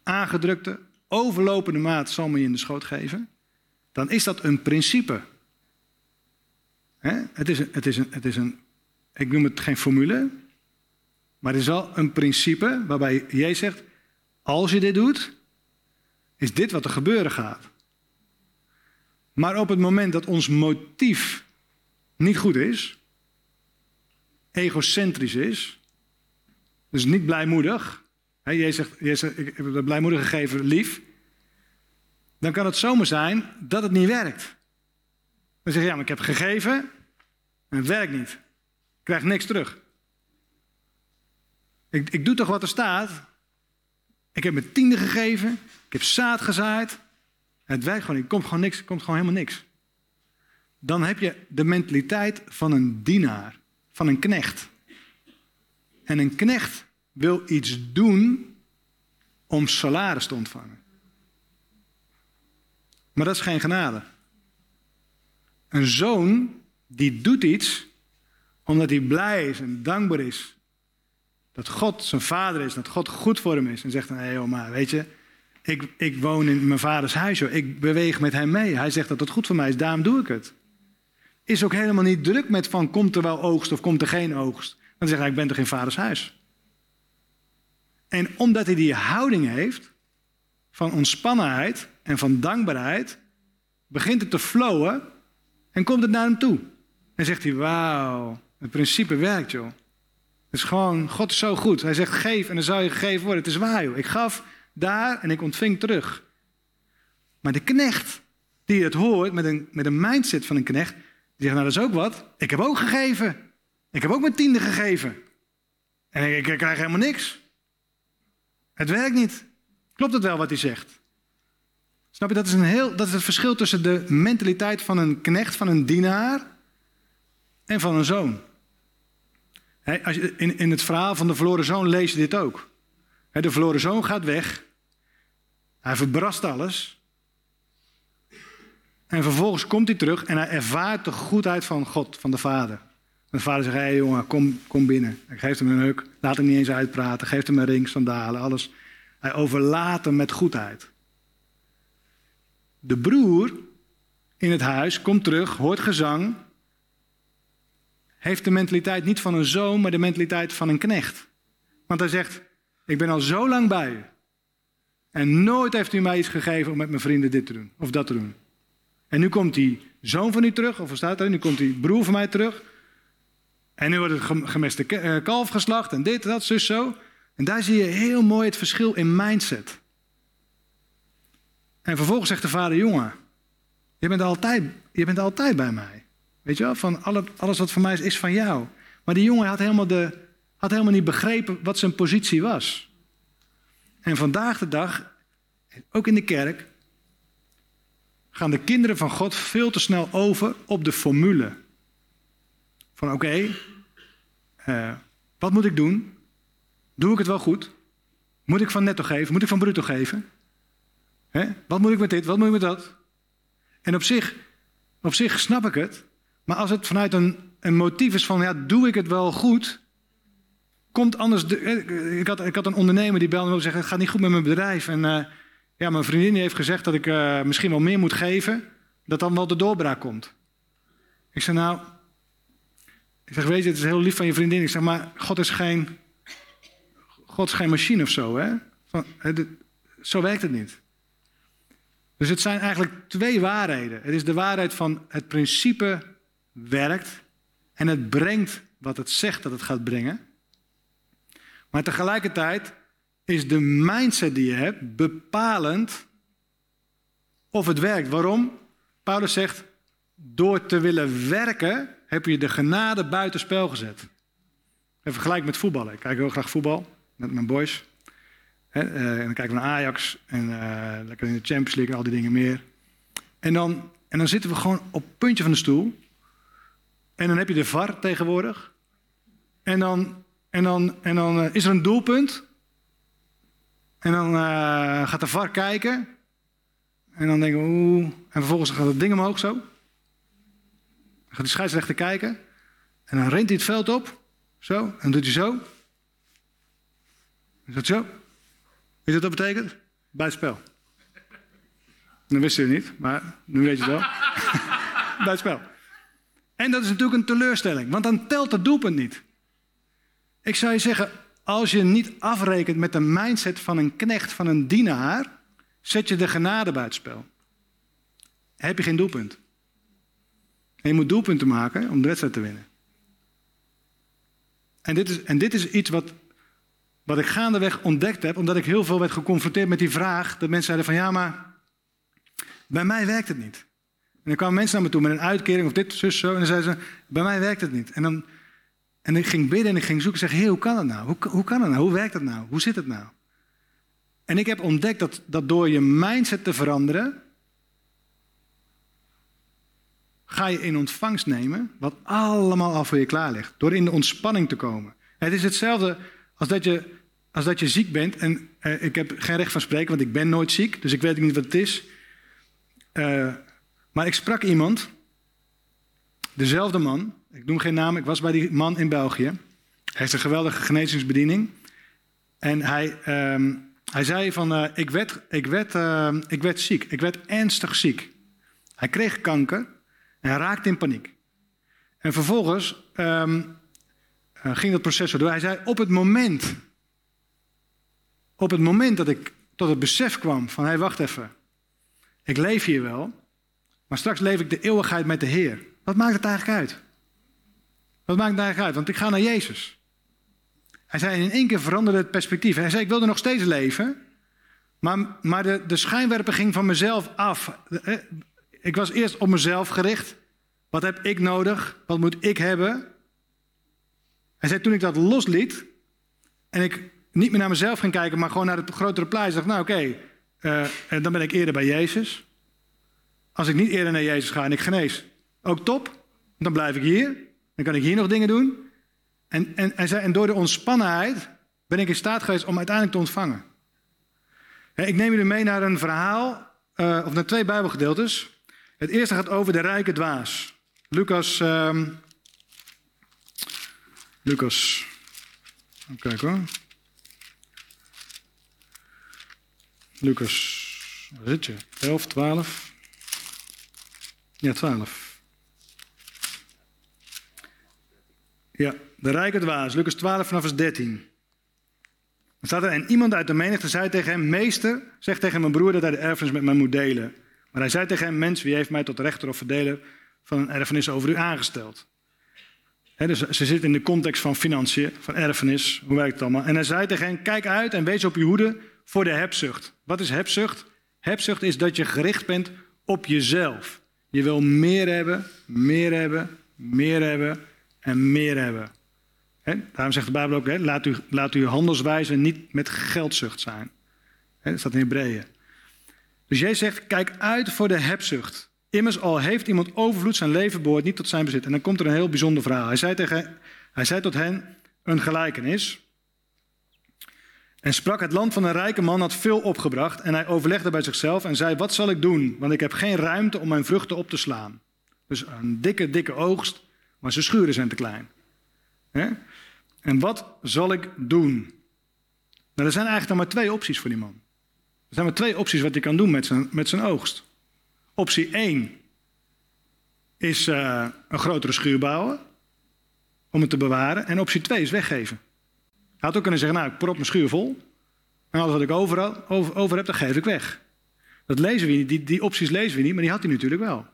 B: aangedrukte, overlopende maat zal je in de schoot geven, dan is dat een principe. Het, is een, het, is een, het is een, ik noem het geen formule, maar het is wel een principe waarbij Jezus zegt: als je dit doet, is dit wat er gebeuren gaat. Maar op het moment dat ons motief niet goed is, egocentrisch is, dus niet blijmoedig, hè, jij zegt, ik heb het blijmoedig gegeven lief, dan kan het zomaar zijn dat het niet werkt. Dan zeg je, ja, maar ik heb gegeven en het werkt niet. Ik krijg niks terug. Ik, ik doe toch wat er staat. Ik heb mijn tiende gegeven, ik heb zaad gezaaid, het werkt gewoon niet. Komt gewoon niks. komt gewoon helemaal niks. Dan heb je de mentaliteit van een dienaar. Van een knecht. En een knecht wil iets doen om salaris te ontvangen. Maar dat is geen genade. Een zoon die doet iets omdat hij blij is en dankbaar is. Dat God zijn vader is, dat God goed voor hem is. En zegt dan, hé hey, oma, weet je, ik, ik woon in mijn vaders huis, ik beweeg met hem mee. Hij zegt dat het goed voor mij is, daarom doe ik het. Is ook helemaal niet druk met van komt er wel oogst of komt er geen oogst. Dan zegt hij, ik ben toch in vaders huis. En omdat hij die houding heeft van ontspannenheid en van dankbaarheid, begint het te flowen en komt het naar hem toe. En zegt hij, wauw, het principe werkt joh. Het is gewoon, God is zo goed. Hij zegt, geef en dan zal je gegeven worden. Het is waar joh. Ik gaf daar en ik ontving terug. Maar de knecht, die het hoort met een, met een mindset van een knecht, die zegt, nou dat is ook wat. Ik heb ook gegeven. Ik heb ook mijn tiende gegeven. En ik, ik krijg helemaal niks. Het werkt niet. Klopt het wel wat hij zegt? Snap je, dat is, een heel, dat is het verschil tussen de mentaliteit van een knecht, van een dienaar en van een zoon. als je, in, in het verhaal van de verloren zoon lees je dit ook. de verloren zoon gaat weg. Hij verbrast alles. En vervolgens komt hij terug en hij ervaart de goedheid van God, van de Vader. De vader zegt, hé hey, jongen, kom, kom binnen. Hij geeft hem een huk, laat hem niet eens uitpraten, geeft hem een ring, sandalen, alles. Hij overlaat hem met goedheid. De broer in het huis komt terug, hoort gezang, heeft de mentaliteit niet van een zoon, maar de mentaliteit van een knecht. Want hij zegt, ik ben al zo lang bij u. En nooit heeft u mij iets gegeven om met mijn vrienden dit te doen of dat te doen. En nu komt die zoon van u terug, of staat er? Nu komt die broer van mij terug. En nu wordt het gemeste eh, kalf geslacht en dit, dat, zus, zo. En daar zie je heel mooi het verschil in mindset. En vervolgens zegt de vader, jongen, je bent altijd, je bent altijd bij mij. Weet je wel, van alles wat van mij is, is van jou. Maar die jongen had helemaal, de, had helemaal niet begrepen wat zijn positie was. En vandaag de dag, ook in de kerk, gaan de kinderen van God veel te snel over op de formule. Van oké, eh, wat moet ik doen? Doe ik het wel goed? Moet ik van netto geven? Moet ik van bruto geven? Hè? Wat moet ik met dit? Wat moet ik met dat? En op zich, op zich snap ik het. Maar als het vanuit een, een motief is van, ja, doe ik het wel goed? Komt anders... De, eh, ik, had, ik had een ondernemer die belde me en zei, het gaat niet goed met mijn bedrijf. En uh, ja, mijn vriendin heeft gezegd dat ik misschien wel meer moet geven. Dat dan wel de doorbraak komt. Ik zei, nou... Ik zeg, weet je, het is heel lief van je vriendin. Ik zeg, maar God is geen... God is geen machine of zo, hè? Van, zo werkt het niet. Dus het zijn eigenlijk twee waarheden. Het is de waarheid van het principe werkt en het brengt wat het zegt dat het gaat brengen. Maar tegelijkertijd is de mindset die je hebt bepalend of het werkt. Waarom? Paulus zegt, door te willen werken heb je de genade buitenspel gezet. Even vergelijk met voetballen. Ik kijk heel graag voetbal met mijn boys. Eh, en dan kijken we naar Ajax en uh, lekker in de Champions League en al die dingen meer. En dan, en dan zitten we gewoon op het puntje van de stoel. En dan heb je de VAR tegenwoordig. En dan, en dan, en dan uh, is er een doelpunt. En dan gaat de VAR kijken. En dan denken we, oeh. En vervolgens gaat het ding omhoog zo. Gaat de scheidsrechter kijken. En dan rent hij het veld op. Zo. En doet hij zo. Is dat zo? Weet je wat dat betekent? Buitenspel. Dat wist je niet, maar nu weet je het wel. Buitenspel. En dat is natuurlijk een teleurstelling, want dan telt het doelpunt niet. Ik zou je zeggen, als je niet afrekent met de mindset van een knecht, van een dienaar, zet je de genade buitenspel. Heb je geen doelpunt. En je moet doelpunten maken om de wedstrijd te winnen. En dit is, en dit is iets wat wat ik gaandeweg ontdekt heb, omdat ik heel veel werd geconfronteerd met die vraag. Dat mensen zeiden van ja, maar bij mij werkt het niet. En dan kwamen mensen naar me toe met een uitkering of dit, zus, zo. En dan zeiden ze, bij mij werkt het niet. En, dan, en ik ging bidden en ik ging zoeken en zeggen, hey, hoe kan het nou? Hoe, hoe kan het nou? Hoe werkt het nou? Hoe zit het nou? En ik heb ontdekt dat, dat door je mindset te veranderen, ga je in ontvangst nemen wat allemaal al voor je klaar ligt. Door in de ontspanning te komen. Het is hetzelfde als dat je, als dat je ziek bent, en eh, ik heb geen recht van spreken, want ik ben nooit ziek, dus ik weet niet wat het is. Uh, maar ik sprak iemand, dezelfde man, ik noem geen naam, ik was bij die man in België. Hij heeft een geweldige genezingsbediening. En hij, uh, hij zei van, uh, ik, werd, ik, werd, ehm, ik werd ziek, ik werd ernstig ziek. Hij kreeg kanker hij raakte in paniek. En vervolgens ehm, uh, ging dat proces zo door. Hij zei, op het moment, op het moment dat ik tot het besef kwam van, hé, wacht even. Ik leef hier wel, maar straks leef ik de eeuwigheid met de Heer. Wat maakt het eigenlijk uit? Wat maakt het eigenlijk uit? Want ik ga naar Jezus. Hij zei, in één keer veranderde het perspectief. Hij zei, ik wilde nog steeds leven, maar, maar de, de schijnwerper ging van mezelf af. Eh, ik was eerst op mezelf gericht. Wat heb ik nodig? Wat moet ik hebben? Hij zei, toen ik dat losliet en ik niet meer naar mezelf ging kijken, maar gewoon naar het grotere plaatje, dacht nou oké, okay, uh, dan ben ik eerder bij Jezus. Als ik niet eerder naar Jezus ga en ik genees, ook top, dan blijf ik hier. Dan kan ik hier nog dingen doen. En, en, en, door de ontspannenheid ben ik in staat geweest om uiteindelijk te ontvangen. Ik neem jullie mee naar een verhaal, uh, of naar twee Bijbelgedeeltes. Het eerste gaat over de rijke dwaas. Lucas. Uh, Lucas. Even kijken hoor. Lucas. Waar zit je? 11, 12. Ja, 12. Ja, de rijke dwaas. Lucas 12 vanaf vers 13. Dan staat er, en iemand uit de menigte zei tegen hem, meester, zeg tegen mijn broer dat hij de erfenis met mij moet delen. Maar hij zei tegen hem, mens, wie heeft mij tot rechter of verdeler van een erfenis over u aangesteld? dus ze zit in de context van financiën, van erfenis, hoe werkt het allemaal? En hij zei tegen hen, kijk uit en wees op je hoede voor de hebzucht. Wat is hebzucht? Hebzucht is dat je gericht bent op jezelf. Je wil meer hebben, meer hebben, meer hebben en meer hebben. daarom zegt de Bijbel ook, laat, laat uw handelswijze niet met geldzucht zijn. dat staat in Hebreeën. Dus jij zegt, kijk uit voor de hebzucht. Immers al heeft iemand overvloed, zijn leven behoort niet tot zijn bezit. En dan komt er een heel bijzonder verhaal. Hij zei, tegen, hij zei tot hen een gelijkenis. En sprak, het land van een rijke man had veel opgebracht. En hij overlegde bij zichzelf en zei, wat zal ik doen? Want ik heb geen ruimte om mijn vruchten op te slaan. Dus een dikke, dikke oogst, maar zijn schuren zijn te klein. En wat zal ik doen? Nou, er zijn eigenlijk dan maar twee opties voor die man. Er zijn maar twee opties wat hij kan doen met zijn, met zijn oogst. Optie 1 is uh, een grotere schuur bouwen om het te bewaren. En optie 2 is weggeven. Hij had ook kunnen zeggen, nou ik prop mijn schuur vol. En alles wat ik over, over, over heb, dat geef ik weg. Dat lezen we niet, die, die opties lezen we niet, maar die had hij natuurlijk wel.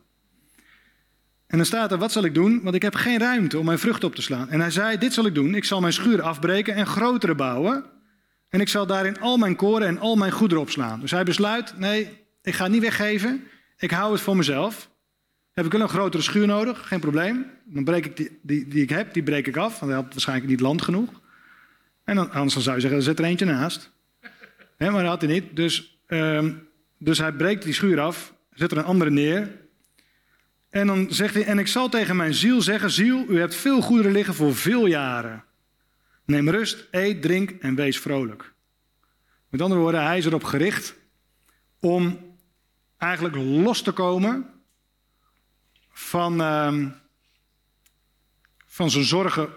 B: En dan staat er, wat zal ik doen? Want ik heb geen ruimte om mijn vrucht op te slaan. En hij zei, dit zal ik doen. Ik zal mijn schuur afbreken en grotere bouwen. En ik zal daarin al mijn koren en al mijn goederen opslaan. Dus hij besluit, nee, ik ga het niet weggeven. Ik hou het voor mezelf. Heb ik wel een grotere schuur nodig? Geen probleem. Dan breek ik die, die, ik heb, die breek ik af. Want hij had waarschijnlijk niet land genoeg. En dan, anders zou je zeggen, er zit er eentje naast. maar dat had hij niet. Dus, um, dus hij breekt die schuur af, zet er een andere neer. En dan zegt hij, en ik zal tegen mijn ziel zeggen, ziel, u hebt veel goederen liggen voor veel jaren. Neem rust, eet, drink en wees vrolijk. Met andere woorden, hij is erop gericht om eigenlijk los te komen van, uh, van zijn zorgen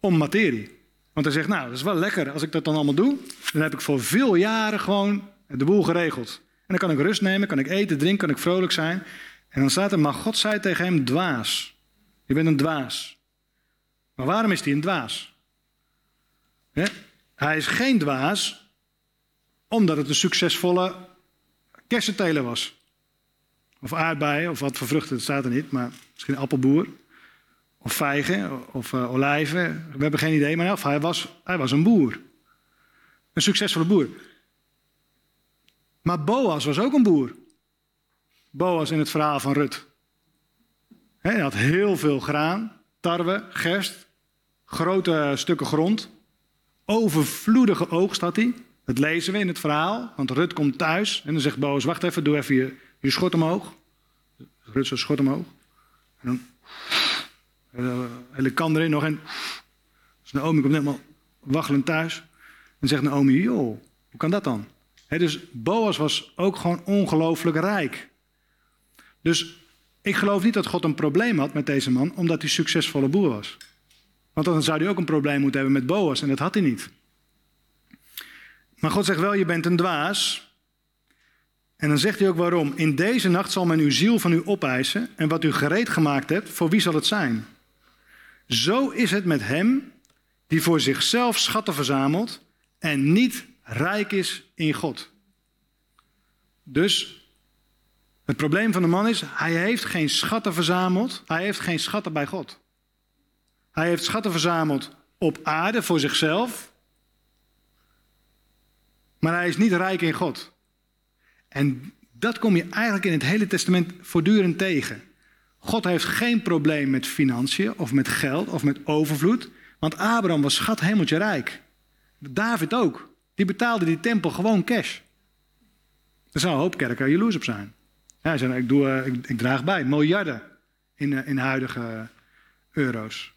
B: om materie. Want hij zegt, nou, dat is wel lekker als ik dat dan allemaal doe. Dan heb ik voor veel jaren gewoon de boel geregeld. En dan kan ik rust nemen, kan ik eten, drinken, kan ik vrolijk zijn. En dan staat er, maar God zei tegen hem, dwaas. Je bent een dwaas. Maar waarom is hij een dwaas? Hij is geen dwaas omdat het een succesvolle kersenteler was. Of aardbeien, of wat voor vruchten, dat staat er niet, maar misschien appelboer. Of vijgen, of uh, olijven. We hebben geen idee, maar hij was, hij was een boer. Een succesvolle boer. Maar Boas was ook een boer. Boas in het verhaal van Rut. Hij had heel veel graan, tarwe, gerst, grote stukken grond. Overvloedige oogst had hij. Dat lezen we in het verhaal, want Rut komt thuis en dan zegt Boas, wacht even, doe even je, je schot omhoog. Rut zijn schot omhoog. En dan hele kan erin nog en dus Naomi komt net maar waggelend thuis. En zegt Naomi, joh, hoe kan dat dan? dus Boas was ook gewoon ongelooflijk rijk. Dus ik geloof niet dat God een probleem had met deze man, omdat hij succesvolle boer was. Want dan zou hij ook een probleem moeten hebben met Boas en dat had hij niet. Maar God zegt wel, je bent een dwaas. En dan zegt hij ook waarom. In deze nacht zal men uw ziel van u opeisen. En wat u gereed gemaakt hebt, voor wie zal het zijn? Zo is het met hem die voor zichzelf schatten verzamelt en niet rijk is in God. Dus het probleem van de man is, hij heeft geen schatten verzameld, hij heeft geen schatten bij God. Hij heeft schatten verzameld op aarde voor zichzelf, maar hij is niet rijk in God. En dat kom je eigenlijk in het hele testament voortdurend tegen. God heeft geen probleem met financiën of met geld of met overvloed, want Abraham was schat hemeltje rijk. David ook. Die betaalde die tempel gewoon cash. Er zou een hoop kerken jaloers op zijn. Hij zei, ik, doe, eh, ik, ik, draag bij, miljarden in, eh, in huidige euro's.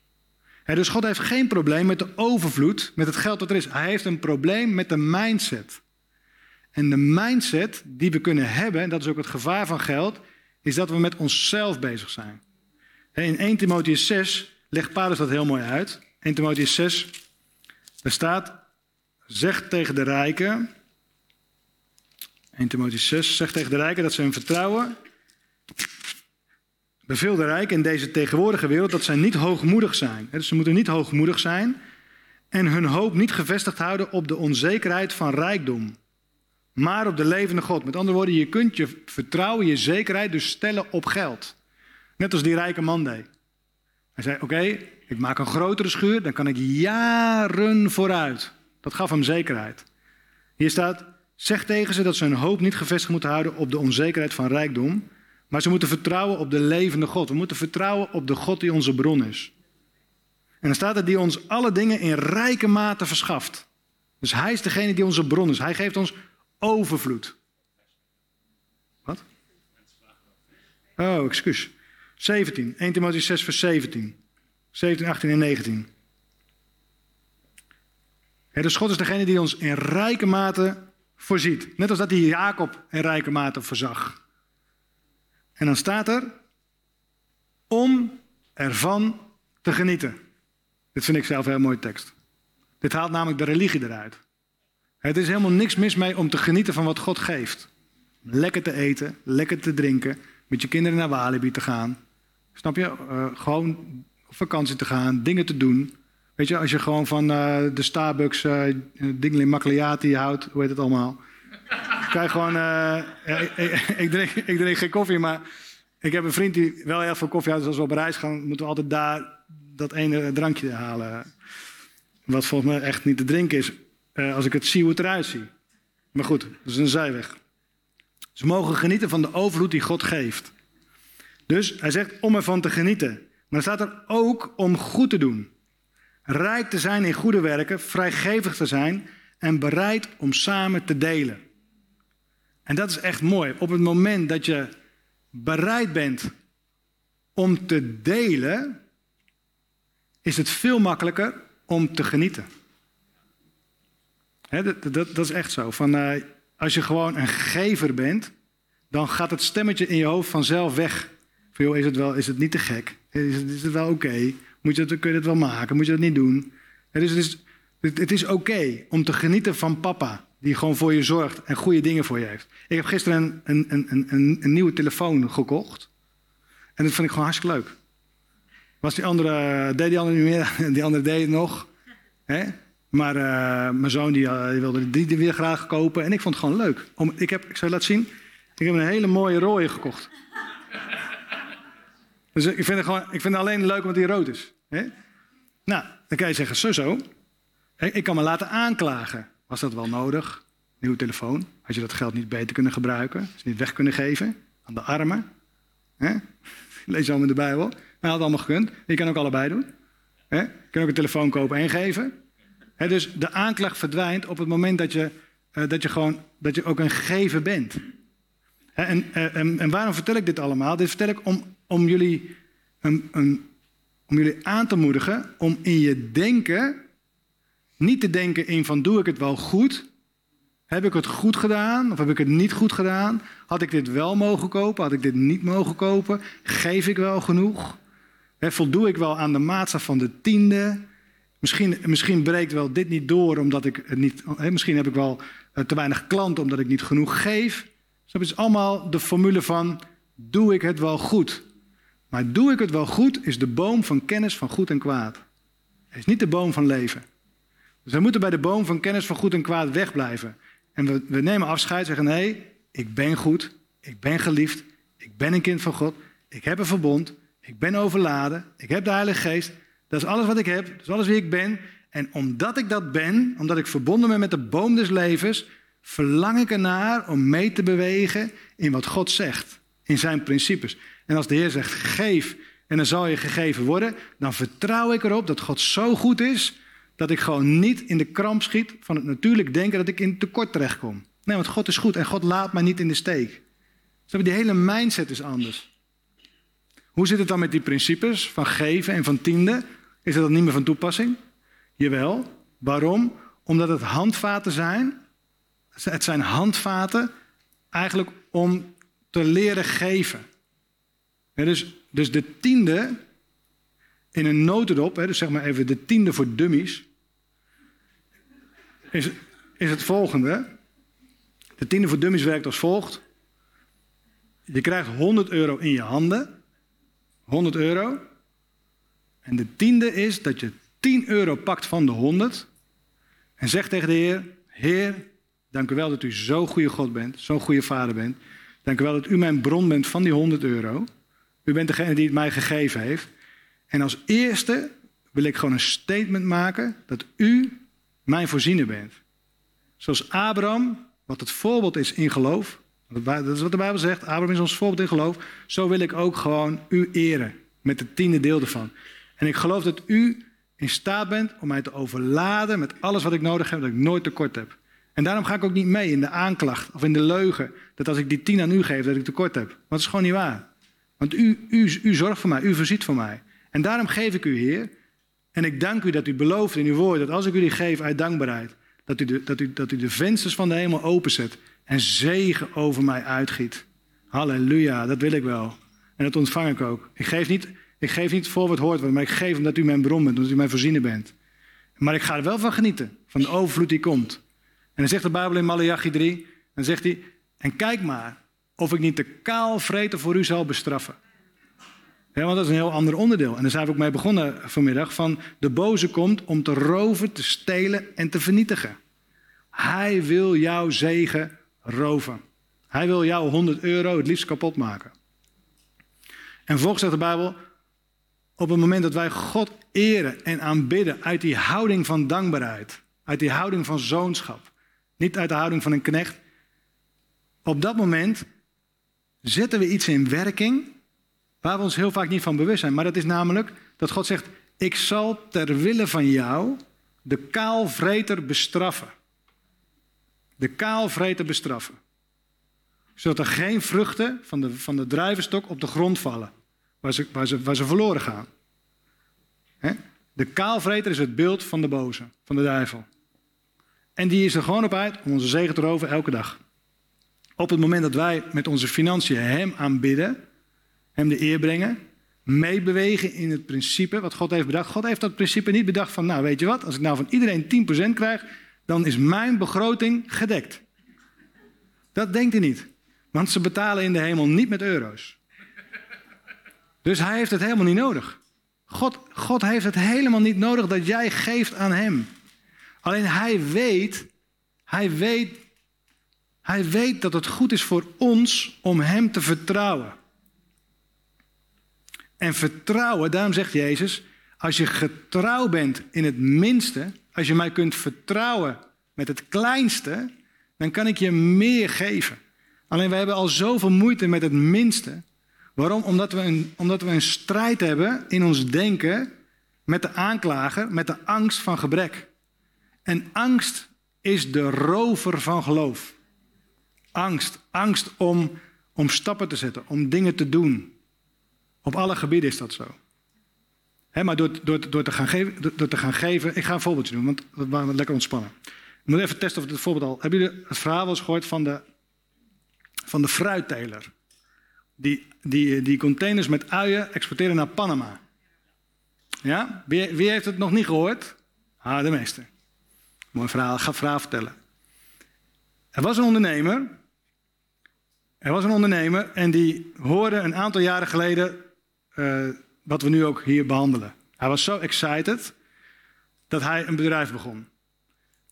B: Dus God heeft geen probleem met de overvloed, met het geld dat er is. Hij heeft een probleem met de mindset. En de mindset die we kunnen hebben, en dat is ook het gevaar van geld, is dat we met onszelf bezig zijn. In 1 Timotheus 6 legt Paulus dat heel mooi uit. 1 Timotheus 6, daar staat, zeg tegen de rijken, 1 Timotheus 6 zegt tegen de rijken dat ze hun vertrouwen. Beveel de rijken in deze tegenwoordige wereld dat zij niet hoogmoedig zijn. Dus ze moeten niet hoogmoedig zijn en hun hoop niet gevestigd houden op de onzekerheid van rijkdom, maar op de levende God. Met andere woorden, je kunt je vertrouwen, je zekerheid dus stellen op geld. Net als die rijke man deed. Hij zei: Oké, ik maak een grotere schuur, dan kan ik jaren vooruit. Dat gaf hem zekerheid. Hier staat: Zeg tegen ze dat ze hun hoop niet gevestigd moeten houden op de onzekerheid van rijkdom, maar ze moeten vertrouwen op de levende God. We moeten vertrouwen op de God die onze bron is. En dan staat er die ons alle dingen in rijke mate verschaft. Dus hij is degene die onze bron is. Hij geeft ons overvloed. Wat? Oh, excuus. 17. 1 Timotheüs 6 vers 17. 17, 18 en 19. Ja, dus God is degene die ons in rijke mate voorziet. Net als dat hij Jacob in rijke mate voorzag. En dan staat er, om ervan te genieten. Dit vind ik zelf een heel mooie tekst. Dit haalt namelijk de religie eruit. Het is helemaal niks mis mee om te genieten van wat God geeft. Lekker te eten, lekker te drinken, met je kinderen naar Walibi te gaan. Snap je? Uh, gewoon op vakantie te gaan, dingen te doen. Weet je, als je gewoon van uh, de Starbucks uh, Dingling Macliati houdt, hoe heet het allemaal? Kijk gewoon, uh, ik, ik, drink, ik drink geen koffie, maar ik heb een vriend die wel heel veel koffie houdt. Dus als we op reis gaan, moeten we altijd daar dat ene drankje halen. Wat volgens mij echt niet te drinken is, als ik het zie hoe het eruit ziet. Maar goed, dat is een zijweg. Ze mogen genieten van de overvloed die God geeft. Dus hij zegt om ervan te genieten. Maar er staat er ook om goed te doen. Rijk te zijn in goede werken, vrijgevig te zijn en bereid om samen te delen. En dat is echt mooi. Op het moment dat je bereid bent om te delen, is het veel makkelijker om te genieten. dat, dat, dat, is echt zo. Van, uh, als je gewoon een gever bent, dan gaat het stemmetje in je hoofd vanzelf weg. Van joh, is het, wel, is het niet te gek? Is het, is het wel oké? Kun je het wel maken? Moet je dat niet doen? het is, het is oké om te genieten van papa, die gewoon voor je zorgt en goede dingen voor je heeft. Ik heb gisteren een, een, een, een, nieuwe telefoon gekocht. En dat vond ik gewoon hartstikke leuk. Was die andere, deed die andere niet meer, die andere deed het nog. Hè? Maar uh, mijn zoon die, die wilde die, weer graag kopen. En ik vond het gewoon leuk. Ik, heb, ik zal je laten zien. Ik heb een hele mooie rode gekocht. Dus ik vind het, gewoon, ik vind het alleen leuk omdat hij rood is. Hè? Nou, dan kan je zeggen, zo zo. Ik kan me laten aanklagen. Was dat wel nodig? Nieuwe telefoon. Had je dat geld niet beter kunnen gebruiken? Is niet weg kunnen geven? Aan de armen? Lees allemaal in de Bijbel. Maar had allemaal gekund. Je kan ook allebei doen. Je kan ook een telefoon kopen en geven. Dus de aanklacht verdwijnt op het moment dat je, uh, dat je, gewoon, dat je ook een gever bent. En, eh, en, en, waarom vertel ik dit allemaal? Dit vertel ik om, om, jullie, om jullie aan te moedigen om in je denken niet te denken in van doe ik het wel goed? Heb ik het goed gedaan of heb ik het niet goed gedaan? Had ik dit wel mogen kopen? Had ik dit niet mogen kopen? Geef ik wel genoeg? Voldoe ik wel aan de maatstaf van de tiende? Misschien, misschien breekt wel dit niet door omdat ik het niet. misschien heb ik wel eh, te weinig klanten omdat ik niet genoeg geef. Dat is allemaal de formule van doe ik het wel goed? Maar doe ik het wel goed is de boom van kennis van goed en kwaad. Het is niet de boom van leven. Dus we moeten bij de boom van kennis van goed en kwaad wegblijven. En we, we nemen afscheid, zeggen nee, ik ben goed, ik ben geliefd, ik ben een kind van God, ik heb een verbond, ik ben overladen, ik heb de Heilige Geest. Dat is alles wat ik heb, dat is alles wie ik ben. En omdat ik dat ben, omdat ik verbonden ben met de boom des levens, verlang ik ernaar om mee te bewegen in wat God zegt, in zijn principes. En als de Heer zegt, geef en dan zal je gegeven worden, dan vertrouw ik erop dat God zo goed is, dat ik gewoon niet in de kramp schiet van het natuurlijk denken dat ik in tekort terechtkom. Nee, want God is goed en God laat mij niet in de steek. Dus die hele mindset is anders. Hoe zit het dan met die principes van geven en van tiende? Is dat niet meer van toepassing? Jawel. Waarom? Omdat het handvaten zijn. Het zijn handvaten eigenlijk om te leren geven. dus, dus de tiende in een notendop, dus zeg maar even de tiende voor dummies, is, is het volgende. De tiende voor dummies werkt als volgt. Je krijgt 100 euro in je handen. 100 euro. En de tiende is dat je 10 euro pakt van de 100 en zegt tegen de Heer: Heer, dank u wel dat u zo'n goede God bent, zo'n goede vader bent. Dank u wel dat u mijn bron bent van die 100 euro. U bent degene die het mij gegeven heeft. En als eerste wil ik gewoon een statement maken dat u mijn voorziener bent. Zoals Abraham, wat het voorbeeld is in geloof. Dat is wat de Bijbel zegt. Abraham is ons voorbeeld in geloof. Zo wil ik ook gewoon u eren. Met het tiende deel ervan. En ik geloof dat u in staat bent om mij te overladen met alles wat ik nodig heb, dat ik nooit tekort heb. En daarom ga ik ook niet mee in de aanklacht of in de leugen dat als ik die tien aan u geef, dat ik tekort heb. Want dat is gewoon niet waar. Want u, u, u zorgt voor mij, u voorziet voor mij. En daarom geef ik u, Heer. En ik dank u dat u belooft in uw woord dat als ik u die geef uit dankbaarheid, dat u de, dat u, dat u de vensters van de hemel openzet en zegen over mij uitgiet. Halleluja, dat wil ik wel. En dat ontvang ik ook. Ik geef niet ik geef niet voor wat hoort, maar ik geef omdat u mijn bron bent, omdat u mijn voorziener bent. Maar ik ga er wel van genieten, van de overvloed die komt. En dan zegt de Bijbel in Malachi 3, dan zegt hij, en kijk maar of ik niet de kaal vreten voor u zal bestraffen. Ja, want dat is een heel ander onderdeel. En daar zijn we ook mee begonnen vanmiddag. Van de boze komt om te roven, te stelen en te vernietigen. Hij wil jouw zegen roven. Hij wil jouw 100 euro het liefst kapot maken. En volgens de Bijbel, op het moment dat wij God eren en aanbidden uit die houding van dankbaarheid, uit die houding van zoonschap, niet uit de houding van een knecht, op dat moment zetten we iets in werking waar we ons heel vaak niet van bewust zijn. Maar dat is namelijk dat God zegt, ik zal ter wille van jou de kaalvreter bestraffen. De kaalvreter bestraffen. Zodat er geen vruchten van de, van de druivenstok op de grond vallen waar ze, waar ze, waar ze verloren gaan. De kaalvreter is het beeld van de boze, van de duivel. En die is er gewoon op uit om onze zegen te roven elke dag. Op het moment dat wij met onze financiën hem aanbidden, hem de eer brengen, meebewegen in het principe wat God heeft bedacht. God heeft dat principe niet bedacht van, nou weet je wat, als ik nou van iedereen 10% krijg, dan is mijn begroting gedekt. Dat denkt hij niet. Want ze betalen in de hemel niet met euro's. Dus hij heeft het helemaal niet nodig. God, God heeft het helemaal niet nodig dat jij geeft aan hem. Alleen hij weet, hij weet, hij weet dat het goed is voor ons om hem te vertrouwen. En vertrouwen, daarom zegt Jezus, als je getrouw bent in het minste, als je mij kunt vertrouwen met het kleinste, dan kan ik je meer geven. Alleen we hebben al zoveel moeite met het minste. Waarom? Omdat we, een, omdat we een strijd hebben in ons denken met de aanklager, met de angst van gebrek. En angst is de rover van geloof. Angst. Angst om, om stappen te zetten, om dingen te doen. Op alle gebieden is dat zo. maar door, door, door, te gaan geven, door, te gaan geven. Ik ga een voorbeeldje doen, want dat waren lekker ontspannen. Ik moet even testen of het voorbeeld al. Hebben jullie het verhaal wel eens gehoord van de, van de fruitteler? die, die, die containers met uien exporteren naar Panama. Ja? Wie, wie heeft het nog niet gehoord? Ah, de meester. Mooi verhaal, ga verhaal vertellen. Er was een ondernemer. Er was een ondernemer en die hoorde een aantal jaren geleden uh, wat we nu ook hier behandelen. Hij was zo excited dat hij een bedrijf begon.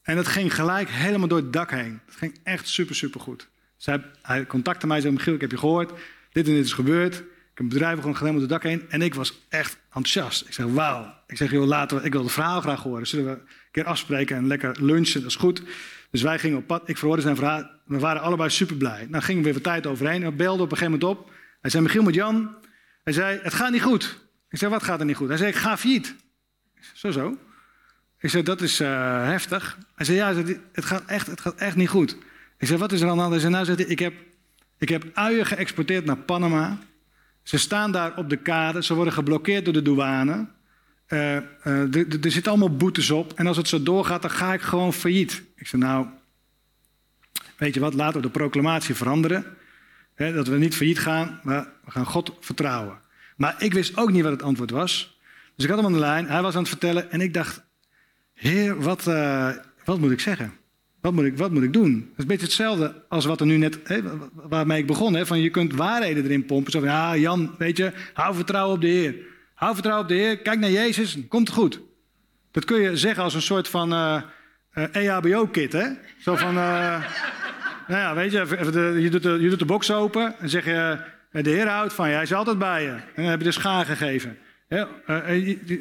B: En dat ging gelijk helemaal door het dak heen. Het ging echt super, super goed. Dus hij, contacte mij en zei, Michiel, ik heb je gehoord. Dit en dit is gebeurd. Ik een bedrijf begonnen, helemaal door het dak heen. En ik was echt enthousiast. Ik zeg, wauw. Ik zeg, joh, laten ik wil het verhaal graag horen. Zullen we een keer afspreken en lekker lunchen? Dat is goed. Dus wij gingen op pad. Ik verhoorde zijn verhaal. We waren allebei super blij. Nou gingen we weer wat tijd overheen. We belden op een gegeven moment op. Hij zei, Michiel met Jan. Hij zei, het gaat niet goed. Ik zei, wat gaat er niet goed? Hij zei, ik ga failliet. Zo, zo. Ik zei, dat is uh, heftig. Hij zei, ja, het gaat, echt, het gaat echt niet goed. Ik zei, wat is er aan de hand? Hij zei, nou, ik heb, ik heb uien geëxporteerd naar Panama. Ze staan daar op de kade. Ze worden geblokkeerd door de douane. Uh, uh, er zitten allemaal boetes op. En als het zo doorgaat, dan ga ik gewoon failliet. Ik zei, nou, weet je wat, laten we de proclamatie veranderen. Dat we niet failliet gaan, maar we gaan God vertrouwen. Maar ik wist ook niet wat het antwoord was. Dus ik had hem aan de lijn, hij was aan het vertellen en ik dacht, heer, wat, uh, wat moet ik zeggen? Wat moet, ik, wat moet ik doen? Dat is een beetje hetzelfde als wat er nu net, waarmee ik begon. Van je kunt waarheden erin pompen. Zo van, ja, Jan, weet je, hou vertrouwen op de Heer. Hou vertrouwen op de Heer, kijk naar Jezus, komt het goed. Dat kun je zeggen als een soort van uh, uh, EHBO-kit, hè? Zo van, nou ja, weet je, je, doet de, je doet de box open en zeg je, de Heer houdt van je, hij is altijd bij je. En dan heb je de schaar gegeven. Ja,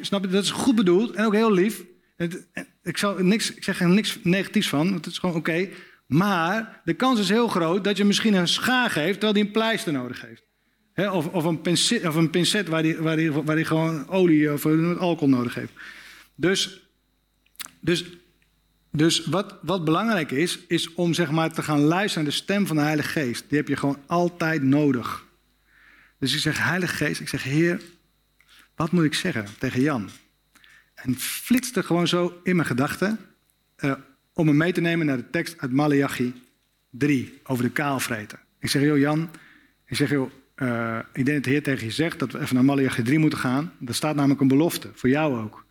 B: snap je, dat is goed bedoeld en ook heel lief. Ik, niks, ik zeg er niks negatiefs van, het is gewoon oké. Maar de kans is heel groot dat je misschien een schaar geeft terwijl hij een pleister nodig heeft. of, of, een pincet, of een pincet waar hij waar waar gewoon olie of alcohol nodig heeft. Dus, dus, dus wat, wat belangrijk is, is om zeg maar, te gaan luisteren naar de stem van de Heilige Geest. Die heb je gewoon altijd nodig. Dus ik zeg, Heilige Geest, ik zeg, Heer, wat moet ik zeggen tegen Jan? En flitste gewoon zo in mijn gedachten uh, om hem mee te nemen naar de tekst uit Malachi 3 over de kaalvreten. Ik zeg, joh Jan, ik zeg, joh, uh, ik denk dat de Heer tegen je zegt dat we even naar Malachi 3 moeten gaan. Dat staat namelijk een belofte, voor jou ook.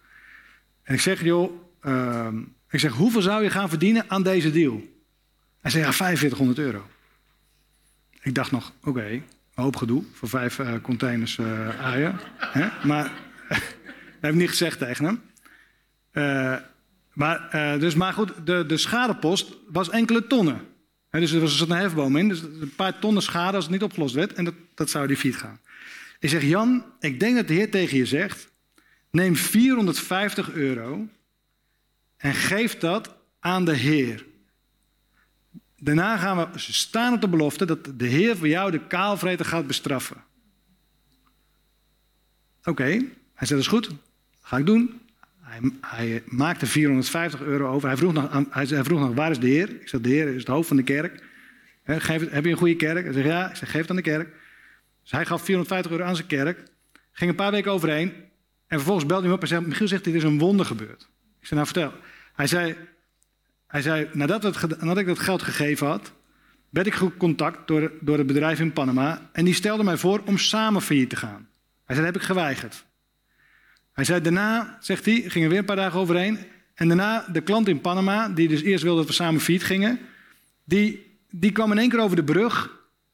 B: En ik zeg, joh, uh, ik zeg, hoeveel zou je gaan verdienen aan deze deal? Hij zei, ja, 4500 euro. Ik dacht nog, oké, okay, hoop gedoe voor vijf uh, containers uh, uien. Hè? Maar heb ik niet gezegd tegen hem. Uh, maar, dus, maar goed, de, de schadepost was enkele tonnen. Dus er was een hefboom in. Dus een paar tonnen schade als het niet opgelost werd. En dat, dat zou die fiet gaan. Ik zeg, Jan, ik denk dat de Heer tegen je zegt... neem 450 euro en geef dat aan de Heer. Daarna gaan we staan op de belofte dat de Heer voor jou de kaalvreten gaat bestraffen. Oké, hij zegt, dat is goed. Ga ik doen. Hij, hij, maakte 450 euro over. Hij vroeg, nog, hij vroeg nog, waar is de Heer? Ik zeg, de Heer is het hoofd van de kerk. He, geef, heb je een goede kerk? Hij zegt, ja. Ik zeg, geef het aan de kerk. Dus hij gaf 450 euro aan zijn kerk. Ging een paar weken overheen. En vervolgens belde hij me op en zei, Michiel zegt, dit is een wonder gebeurd. Ik zei, nou vertel. Hij zei, hij zei nadat, het, nadat ik dat geld gegeven had, werd ik gecontact door, door het bedrijf in Panama. En die stelde mij voor om samen failliet te gaan. Hij zei, dat heb ik geweigerd. Hij zei daarna, zegt hij, gingen weer een paar dagen overheen. En daarna de klant in Panama, die dus eerst wilde dat we samen fiets gingen, die, die kwam in één keer over de brug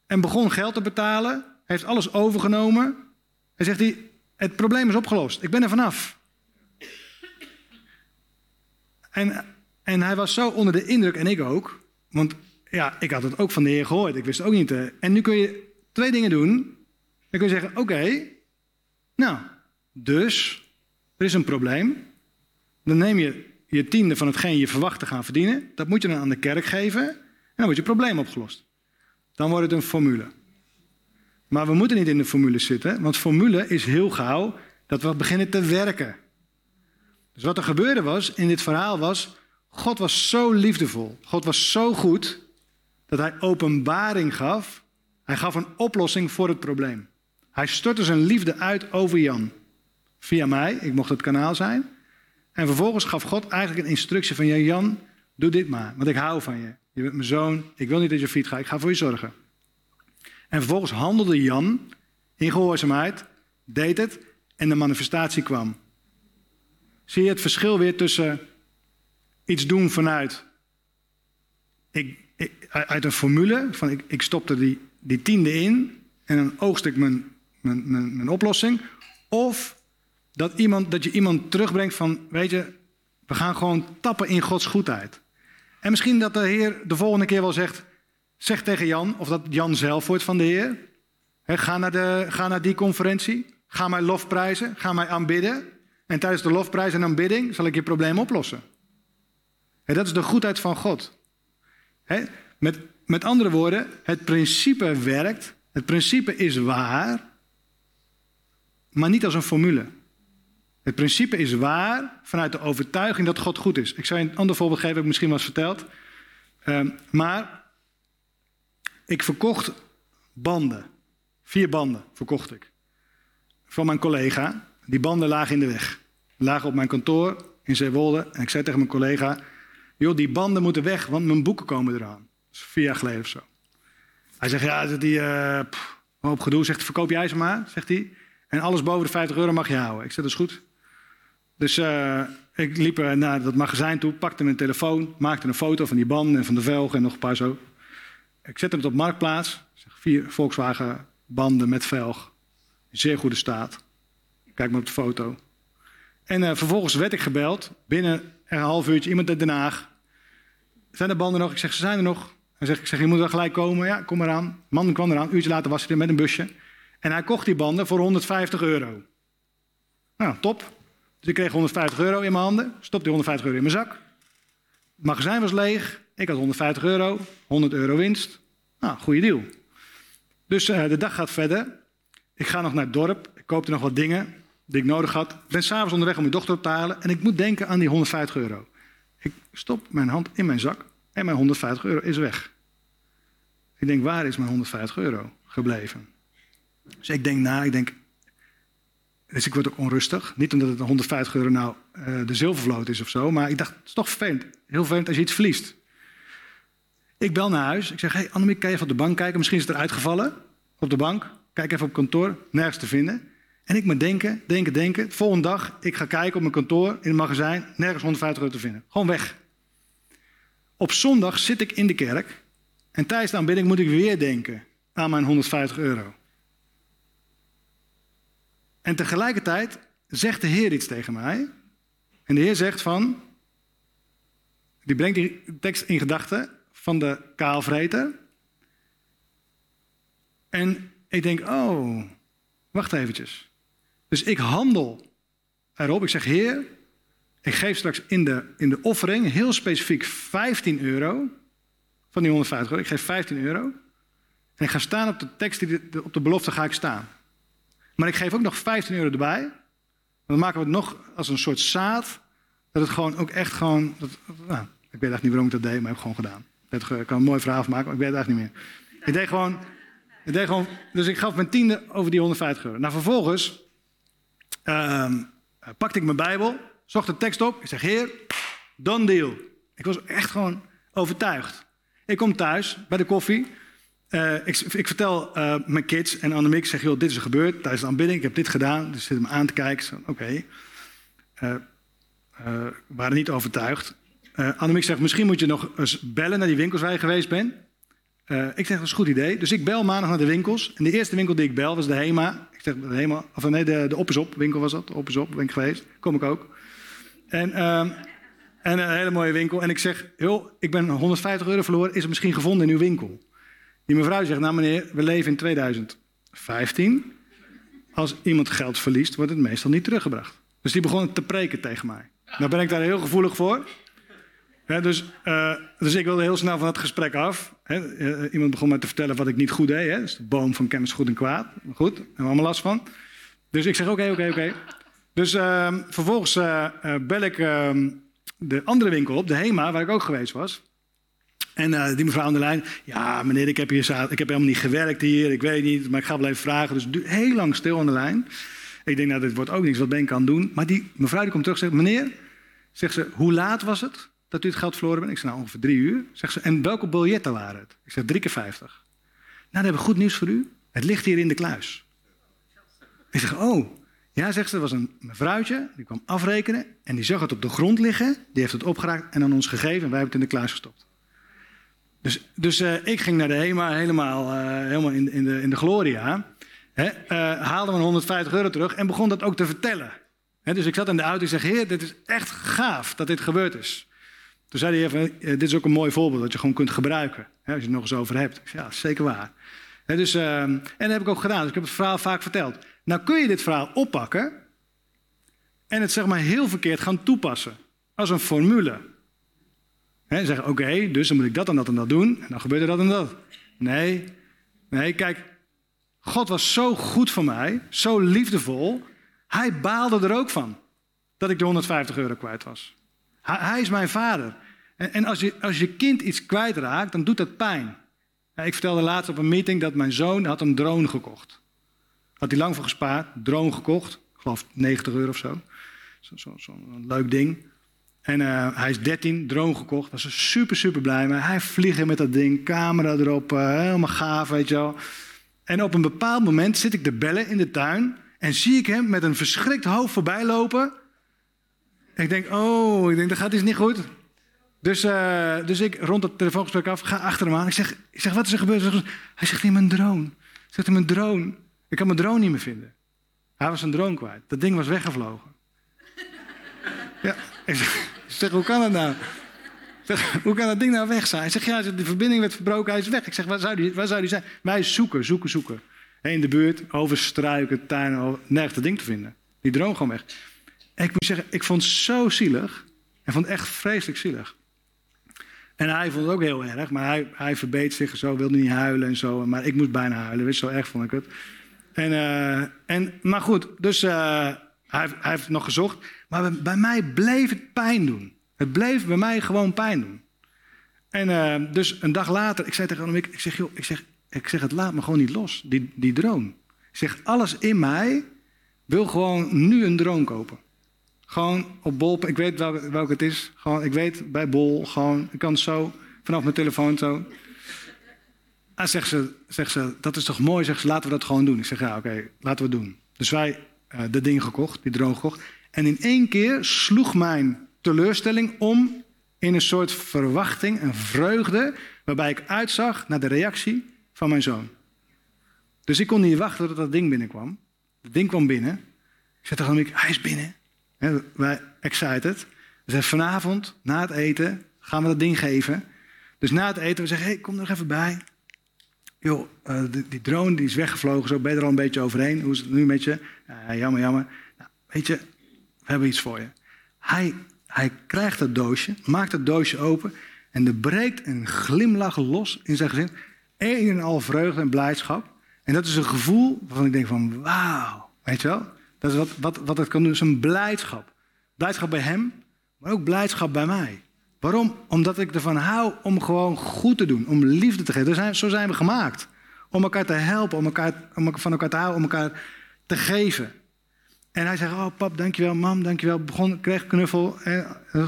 B: en begon geld te betalen. Heeft alles overgenomen. Hij zegt hij, het probleem is opgelost. Ik ben er vanaf. En, en hij was zo onder de indruk, en ik ook. Want ja, ik had het ook van de Heer gehoord. Ik wist ook niet. Uh, en nu kun je twee dingen doen. Dan kun je zeggen, oké, nou, dus er is een probleem. Dan neem je je tiende van hetgeen je verwacht te gaan verdienen. Dat moet je dan aan de kerk geven. En dan wordt je probleem opgelost. Dan wordt het een formule. Maar we moeten niet in de formule zitten. Want formule is heel gauw dat we beginnen te werken. Dus wat er gebeurde was, in dit verhaal was... God was zo liefdevol. God was zo goed dat hij openbaring gaf. Hij gaf een oplossing voor het probleem. Hij stortte zijn liefde uit over Jan via mij. Ik mocht het kanaal zijn. En vervolgens gaf God eigenlijk een instructie van... Ja, Jan, doe dit maar, want ik hou van je. Je bent mijn zoon, ik wil niet dat je fiet gaat, ik ga voor je zorgen. En vervolgens handelde Jan in gehoorzaamheid, deed het en de manifestatie kwam. Zie je het verschil weer tussen iets doen vanuit... Ik, uit een formule, van ik, ik stopte die, die tiende in en dan oogst ik mijn, mijn, mijn, mijn oplossing. Of dat, iemand, dat je iemand terugbrengt van, weet je, We gaan gewoon tappen in Gods goedheid. En misschien dat de Heer de volgende keer wel zegt, zeg tegen Jan, of dat Jan zelf wordt van de Heer. ga, naar de, ga naar die conferentie, ga mij lofprijzen, ga mij aanbidden. En tijdens de lofprijs en aanbidding zal ik je probleem oplossen. dat is de goedheid van God. met, met andere woorden, het principe werkt, het principe is waar, maar niet als een formule. Het principe is waar vanuit de overtuiging dat God goed is. Ik zou een ander voorbeeld geven, heb ik misschien wel eens verteld. Ehm, maar ik verkocht banden. Vier banden verkocht ik. Van mijn collega. Die banden lagen in de weg. Lagen op mijn kantoor in Zeewolde. En ik zei tegen mijn collega: Joh, die banden moeten weg, want mijn boeken komen eraan. Dat is vier jaar geleden of zo. Hij zegt: Ja, die. Pff, hoop gedoe. Zegt: Verkoop jij ze maar, zegt hij. En alles boven de 50 euro mag je houden. Ik zeg: Dat is goed. Dus uh, ik liep naar dat magazijn toe, pakte mijn telefoon, maakte een foto van die banden en van de velgen en nog een paar zo. Ik zette het op marktplaats. Vier Volkswagen banden met velg. In zeer goede staat. Kijk maar op de foto. En uh, vervolgens werd ik gebeld. Binnen een half uurtje iemand uit Den Haag. Zijn de banden nog? Ik zeg, ze zijn er nog. Hij zegt, ik zeg, je moet wel gelijk komen. Ja, kom eraan. De man kwam eraan. Een uurtje later was hij er met een busje. En hij kocht die banden voor 150 euro. Nou, top. Dus ik kreeg 150 euro in mijn handen, stopte die 150 euro in mijn zak. Het magazijn was leeg, ik had 150 euro, 100 euro winst. Nou, goede deal. Dus uh, de dag gaat verder. Ik ga nog naar het dorp, ik koopte nog wat dingen die ik nodig had. Ik ben s'avonds onderweg om mijn dochter op te halen en ik moet denken aan die 150 euro. Ik stop mijn hand in mijn zak en mijn 150 euro is weg. Ik denk, waar is mijn 150 euro gebleven? Dus ik denk na, ik denk, dus ik word ook onrustig. Niet omdat het 150 euro nou uh, de zilvervloot is of zo. Maar ik dacht, het is toch vervelend. Heel vervelend als je iets verliest. Ik bel naar huis. Ik zeg, hey Annemiek, kan je even op de bank kijken? Misschien is het eruit gevallen. Op de bank. Kijk even op kantoor. Nergens te vinden. En ik moet denken, denken, denken. De volgende dag, ik ga kijken op mijn kantoor in het magazijn. Nergens 150 euro te vinden. Gewoon weg. Op zondag zit ik in de kerk. En tijdens de aanbidding moet ik weer denken aan mijn 150 euro. En tegelijkertijd zegt de Heer iets tegen mij. En de Heer zegt van, die brengt die tekst in gedachten van de kaalvreter. En ik denk, oh, wacht eventjes. Dus ik handel erop. Ik zeg, Heer, ik geef straks in de, in de offering heel specifiek 15 euro. Van die 150 euro. Ik geef 15 euro. En ik ga staan op de tekst, die, op de belofte ga ik staan. Maar ik geef ook nog 15 euro erbij. Dan maken we het nog als een soort zaad. Dat het gewoon ook echt gewoon. Dat, nou, ik weet eigenlijk niet waarom ik dat deed, maar ik heb gewoon gedaan. Ik kan een mooi verhaal maken, maar ik weet het eigenlijk niet meer. Ik deed gewoon. Ik deed gewoon dus ik gaf mijn tiende over die 150 euro. Nou, vervolgens uh, pakte ik mijn Bijbel, zocht de tekst op. Ik zeg: Heer, done deal. Ik was echt gewoon overtuigd. Ik kom thuis bij de koffie. Uh, ik, ik, vertel uh, mijn kids en Annemiek, zeg, joh, dit is er gebeurd tijdens de aanbidding. Ik heb dit gedaan. Dus zitten me aan te kijken. Oké. Okay. Uh, eh, waren niet overtuigd. Annemiek zegt, misschien moet je nog eens bellen naar die winkels waar je geweest bent. Ik zeg, dat is een goed idee. Dus ik bel maandag naar de winkels. En de eerste winkel die ik bel was de HEMA. Ik zeg, de HEMA, of nee, de, de Op is Op winkel was dat. Op is Op ben ik geweest. Kom ik ook. En, ehm, en een hele mooie winkel. En ik zeg, joh, ik ben 150 euro verloren. Is het misschien gevonden in uw winkel? Die mevrouw zegt, nou meneer, we leven in 2015. Als iemand geld verliest, wordt het meestal niet teruggebracht. Dus die begon te preken tegen mij. Nou ben ik daar heel gevoelig voor. Dus, uh, dus ik wilde heel snel van het gesprek af. uh, iemand begon mij te vertellen wat ik niet goed deed. Hè? Dus de boom van kennis goed en kwaad. Goed, daar hebben we allemaal last van. Dus ik zeg oké, oké, oké. Dus uh, vervolgens uh, bel ik ehm, de andere winkel op, de HEMA, waar ik ook geweest was. En die mevrouw aan de lijn, ja meneer, ik heb, hier, ik heb helemaal niet gewerkt hier, ik weet niet, maar ik ga wel even vragen. Dus heel lang stil aan de lijn. Ik denk, nou dit wordt ook niks, wat ben het doen? Maar die mevrouw die komt terug en zegt, meneer, zegt ze, hoe laat was het dat u het geld verloren bent? Ik zeg, nou ongeveer drie uur. Zegt ze, en welke biljetten waren het? Ik zeg, drie keer vijftig. Nou, dan hebben we goed nieuws voor u. Het ligt hier in de kluis. Ik zeg, oh. Ja, zegt ze, er was een mevrouwtje, die kwam afrekenen en die zag het op de grond liggen. Die heeft het opgeraakt en aan ons gegeven en wij hebben het in de kluis gestopt. Dus, dus uh, ik ging naar de HEMA helemaal, uh, helemaal in, in, de, in de gloria. Hè, uh, haalde me 150 euro terug en begon dat ook te vertellen. dus ik zat in de auto en zeg, heer, dit is echt gaaf dat dit gebeurd is. Toen zei hij even, dit is ook een mooi voorbeeld dat je gewoon kunt gebruiken. als je het nog eens over hebt. Ja, zeker waar. dus, ehm, en dat heb ik ook gedaan. Dus ik heb het verhaal vaak verteld. Nou kun je dit verhaal oppakken en het zeg maar heel verkeerd gaan toepassen. Als een formule. He, zeggen, oké, dus dan moet ik dat en dat en dat doen. En dan gebeurt er dat en dat. Nee, nee, kijk. God was zo goed voor mij, zo liefdevol. Hij baalde er ook van dat ik de 150 euro kwijt was. Hij, hij is mijn vader. En, en, als, je, als je kind iets kwijtraakt, dan doet dat pijn. Ik vertelde laatst op een meeting dat mijn zoon had een drone gekocht. Had hij lang voor gespaard, drone gekocht. Ik geloof 90 euro of zo. Zo'n zo, leuk ding. En uh, hij is 13, drone gekocht. Was er super, super blij mee. Hij vliegt met dat ding, camera erop, uh, helemaal gaaf, weet je wel. En op een bepaald moment zit ik te bellen in de tuin. En zie ik hem met een verschrikt hoofd voorbij lopen. Ik denk, oh, ik denk, dat gaat iets niet goed. Dus, uh, dus ik rond het telefoongesprek af, ga achter hem aan. Ik zeg, ik zeg wat is er gebeurd? Hij zegt, in mijn drone. Zegt in mijn drone. Ik kan mijn drone niet meer vinden. Hij was zijn drone kwijt. Dat ding was weggevlogen. ja, ik zeg, zeg, hoe kan dat nou? Zeg, hoe kan dat ding nou weg zijn? Hij zegt, ja, de verbinding werd verbroken, hij is weg. Ik zeg, waar zou die, waar zou die zijn? Wij zoeken, zoeken, zoeken. In de buurt, over struiken, tuinen, nergens dat ding te vinden. Die drone gewoon weg. Ik moet zeggen, ik vond het zo zielig. Ik vond het echt vreselijk zielig. En hij vond het ook heel erg, maar hij, hij verbeet zich zo, wilde niet huilen en zo. Maar ik moest bijna huilen, weet zo erg vond ik het. En, uh, en, maar goed, dus uh, hij, hij, heeft nog gezocht. Maar bij mij bleef het pijn doen. Het bleef bij mij gewoon pijn doen. En uh, dus een dag later, ik zei tegen hem, ik, ik, zeg, joh, ik, zeg, ik zeg, het laat me gewoon niet los, die, die drone. Ik zeg, alles in mij wil gewoon nu een drone kopen. Gewoon op Bol, ik weet welke, welke het is. Gewoon, ik weet bij Bol, gewoon, ik kan zo, vanaf mijn telefoon zo. En zegt ze, zegt ze, dat is toch mooi, zegt ze, laten we dat gewoon doen. Ik zeg, ja, oké, laten we het doen. Dus wij uh, dat ding gekocht, die drone gekocht. En in één keer sloeg mijn teleurstelling om in een soort verwachting, een vreugde, waarbij ik uitzag naar de reactie van mijn zoon. Dus ik kon niet wachten tot dat ding binnenkwam. Het ding kwam binnen. Ik zei tegen hem, hij is binnen. Wij excited. We zeggen vanavond, na het eten, gaan we dat ding geven. Dus na het eten, we zeggen, hey, kom er nog even bij. Joh, uh, die, die, drone die is weggevlogen, zo ben je er al een beetje overheen. Hoe is het nu met je? Jammer, jammer. Nou, weet je, we hebben iets voor je. Hij, hij krijgt dat doosje, maakt het doosje open en er breekt een glimlach los in zijn gezicht. Een en al vreugde en blijdschap. En dat is een gevoel waarvan ik denk van, wauw, weet je wel? Dat is wat, wat, wat het kan doen, is een blijdschap. Blijdschap bij hem, maar ook blijdschap bij mij. Waarom? Omdat ik ervan hou om gewoon goed te doen, om liefde te geven. Zo zijn we gemaakt. Om elkaar te helpen, om, elkaar, om van elkaar te houden, om elkaar te geven. En hij zegt, oh pap, dankjewel, mam, dankjewel. Begon, kreeg knuffel.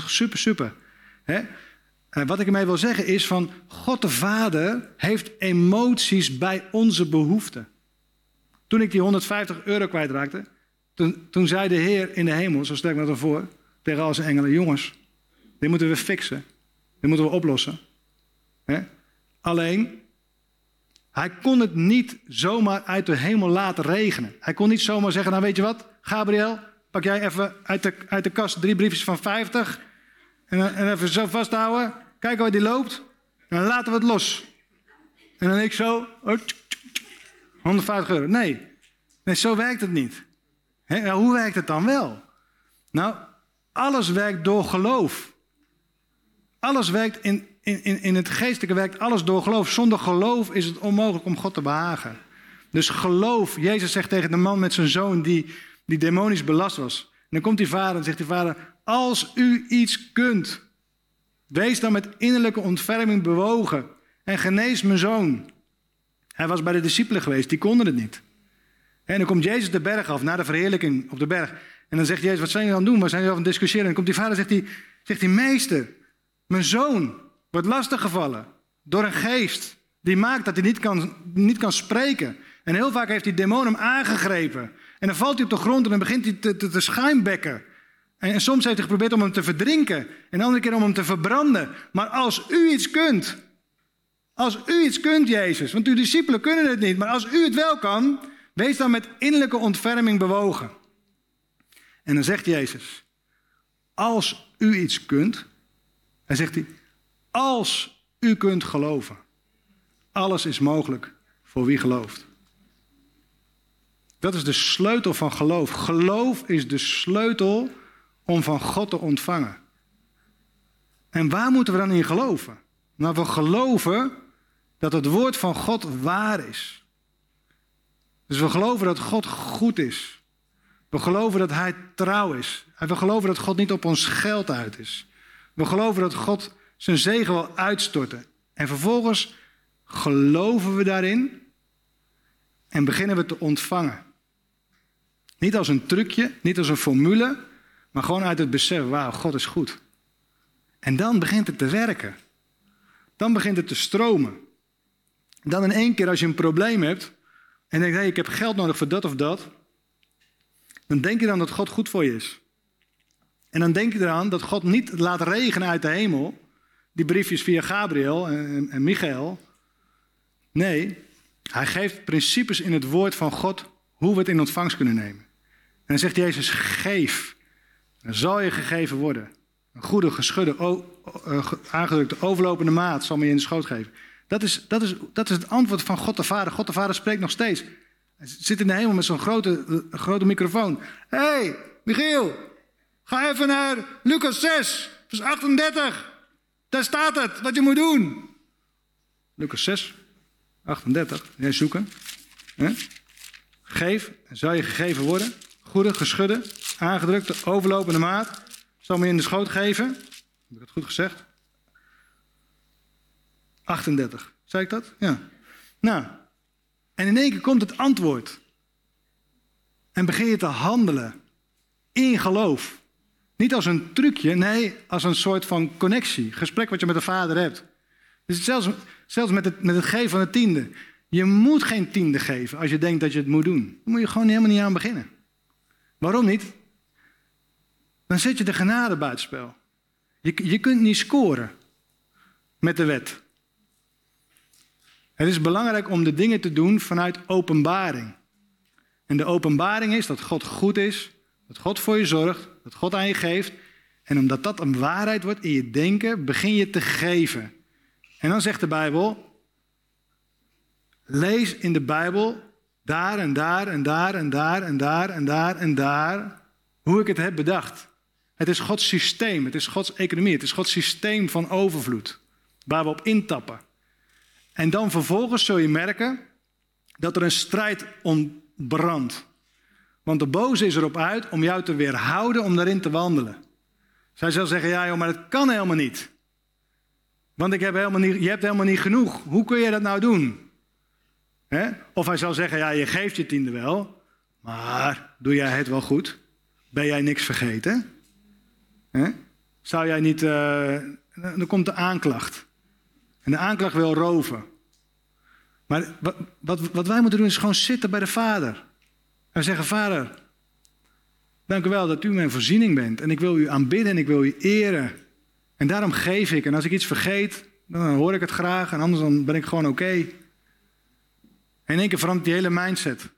B: super, super. Hè? Wat ik ermee wil zeggen is van, God de Vader heeft emoties bij onze behoeften. Toen ik die 150 euro kwijtraakte, toen, toen zei de Heer in de hemel, zo stel ik me dat voor, tegen al zijn engelen, jongens, dit moeten we fixen. Dit moeten we oplossen. Alleen, hij kon het niet zomaar uit de hemel laten regenen. Hij kon niet zomaar zeggen, nou weet je wat, Gabriel, pak jij even uit de, uit de kast drie briefjes van 50 en, en even zo vasthouden. Kijken waar die loopt. En dan laten we het los. En dan ik zo, 150 euro. Nee, nee zo werkt het niet. Hoe werkt het dan wel? Nou, alles werkt door geloof. Alles werkt in, in, in het geestelijke werkt alles door geloof. Zonder geloof is het onmogelijk om God te behagen. Dus geloof. Jezus zegt tegen de man met zijn zoon die, die demonisch belast was. En dan komt die vader en zegt die vader: Als u iets kunt, wees dan met innerlijke ontferming bewogen en genees mijn zoon. Hij was bij de discipelen geweest, die konden het niet. En dan komt Jezus de berg af, na de verheerlijking op de berg. En dan zegt Jezus, wat zijn jullie het doen? Waar zijn jullie aan het discussiëren? En dan komt die vader zegt hij, zegt hij, meester, mijn zoon wordt lastiggevallen door een geest die maakt dat hij niet kan, niet kan spreken. En heel vaak heeft die demon hem aangegrepen. En dan valt hij op de grond en dan begint hij te, te, te schuimbekken. En, en, soms heeft hij geprobeerd om hem te verdrinken. En een andere keer om hem te verbranden. Maar als u iets kunt. Als u iets kunt, Jezus. Want uw discipelen kunnen het niet. Maar als u het wel kan. Wees dan met innerlijke ontferming bewogen. En dan zegt Jezus, als u iets kunt, hij zegt hij, als u kunt geloven, alles is mogelijk voor wie gelooft. Dat is de sleutel van geloof. Geloof is de sleutel om van God te ontvangen. En waar moeten we dan in geloven? Nou, we geloven dat het woord van God waar is. Dus we geloven dat God goed is. We geloven dat Hij trouw is. En we geloven dat God niet op ons geld uit is. We geloven dat God zijn zegen wil uitstorten. En vervolgens geloven we daarin en beginnen we te ontvangen. Niet als een trucje, niet als een formule, maar gewoon uit het besef, wauw, God is goed. En dan begint het te werken. Dan begint het te stromen. Dan in één keer als je een probleem hebt en denkt, hey, ik heb geld nodig voor dat of dat, dan denk je dan dat God goed voor je is. En dan denk je eraan dat God niet laat regenen uit de hemel, die briefjes via Gabriel en, en Michael. Nee, hij geeft principes in het woord van God hoe we het in ontvangst kunnen nemen. En dan zegt Jezus, geef. Dan zal je gegeven worden. Een goede, geschudde, uh, aangedrukte, overlopende maat zal me je in de schoot geven. Dat is, dat, is, dat is het antwoord van God de Vader. God de Vader spreekt nog steeds. Hij zit in de hemel met zo'n grote, uh, grote microfoon. Hé, hey, Michiel, ga even naar Lucas 6, vers 38. Daar staat het, wat je moet doen. Lucas 6, 38. Jij zoeken. Geef, zal je gegeven worden. Goede, geschudde, aangedrukte, overlopende maat. Zal me in de schoot geven. Heb ik het goed gezegd? 38. Zei ik dat? Ja. Nou, en in één keer komt het antwoord. En begin je te handelen in geloof. Niet als een trucje, nee, als een soort van connectie. Gesprek wat je met de vader hebt. Dus zelfs, zelfs met, het, met het geven van de tiende. Je moet geen tiende geven als je denkt dat je het moet doen. Dan moet je gewoon helemaal niet aan beginnen. Waarom niet? Dan zet je de genade buitenspel. Je, je kunt niet scoren met de wet. Het is belangrijk om de dingen te doen vanuit openbaring. En de openbaring is dat God goed is, dat God voor je zorgt, dat God aan je geeft. En omdat dat een waarheid wordt in je denken, begin je te geven. En dan zegt de Bijbel, lees in de Bijbel daar en daar en daar en daar en daar en daar en daar hoe ik het heb bedacht. Het is Gods systeem, het is Gods economie, het is Gods systeem van overvloed, waar we op intappen. En dan vervolgens zul je merken dat er een strijd ontbrandt. Want de boze is erop uit om jou te weerhouden om daarin te wandelen. Zij zal zeggen, ja joh, maar dat kan helemaal niet. Want ik heb helemaal niet, je hebt helemaal niet genoeg. Hoe kun je dat nou doen? Of hij zal zeggen, ja je geeft je tiende wel, maar doe jij het wel goed? Ben jij niks vergeten? Zou jij niet, uh, dan komt de aanklacht. En de aanklacht wil roven. Maar wat, wat, wat wij moeten doen is gewoon zitten bij de Vader. En zeggen: Vader, dank u wel dat u mijn voorziening bent. En ik wil u aanbidden en ik wil u eren. En daarom geef ik. En als ik iets vergeet, dan hoor ik het graag. En anders dan ben ik gewoon oké. En in één keer verandert die hele mindset.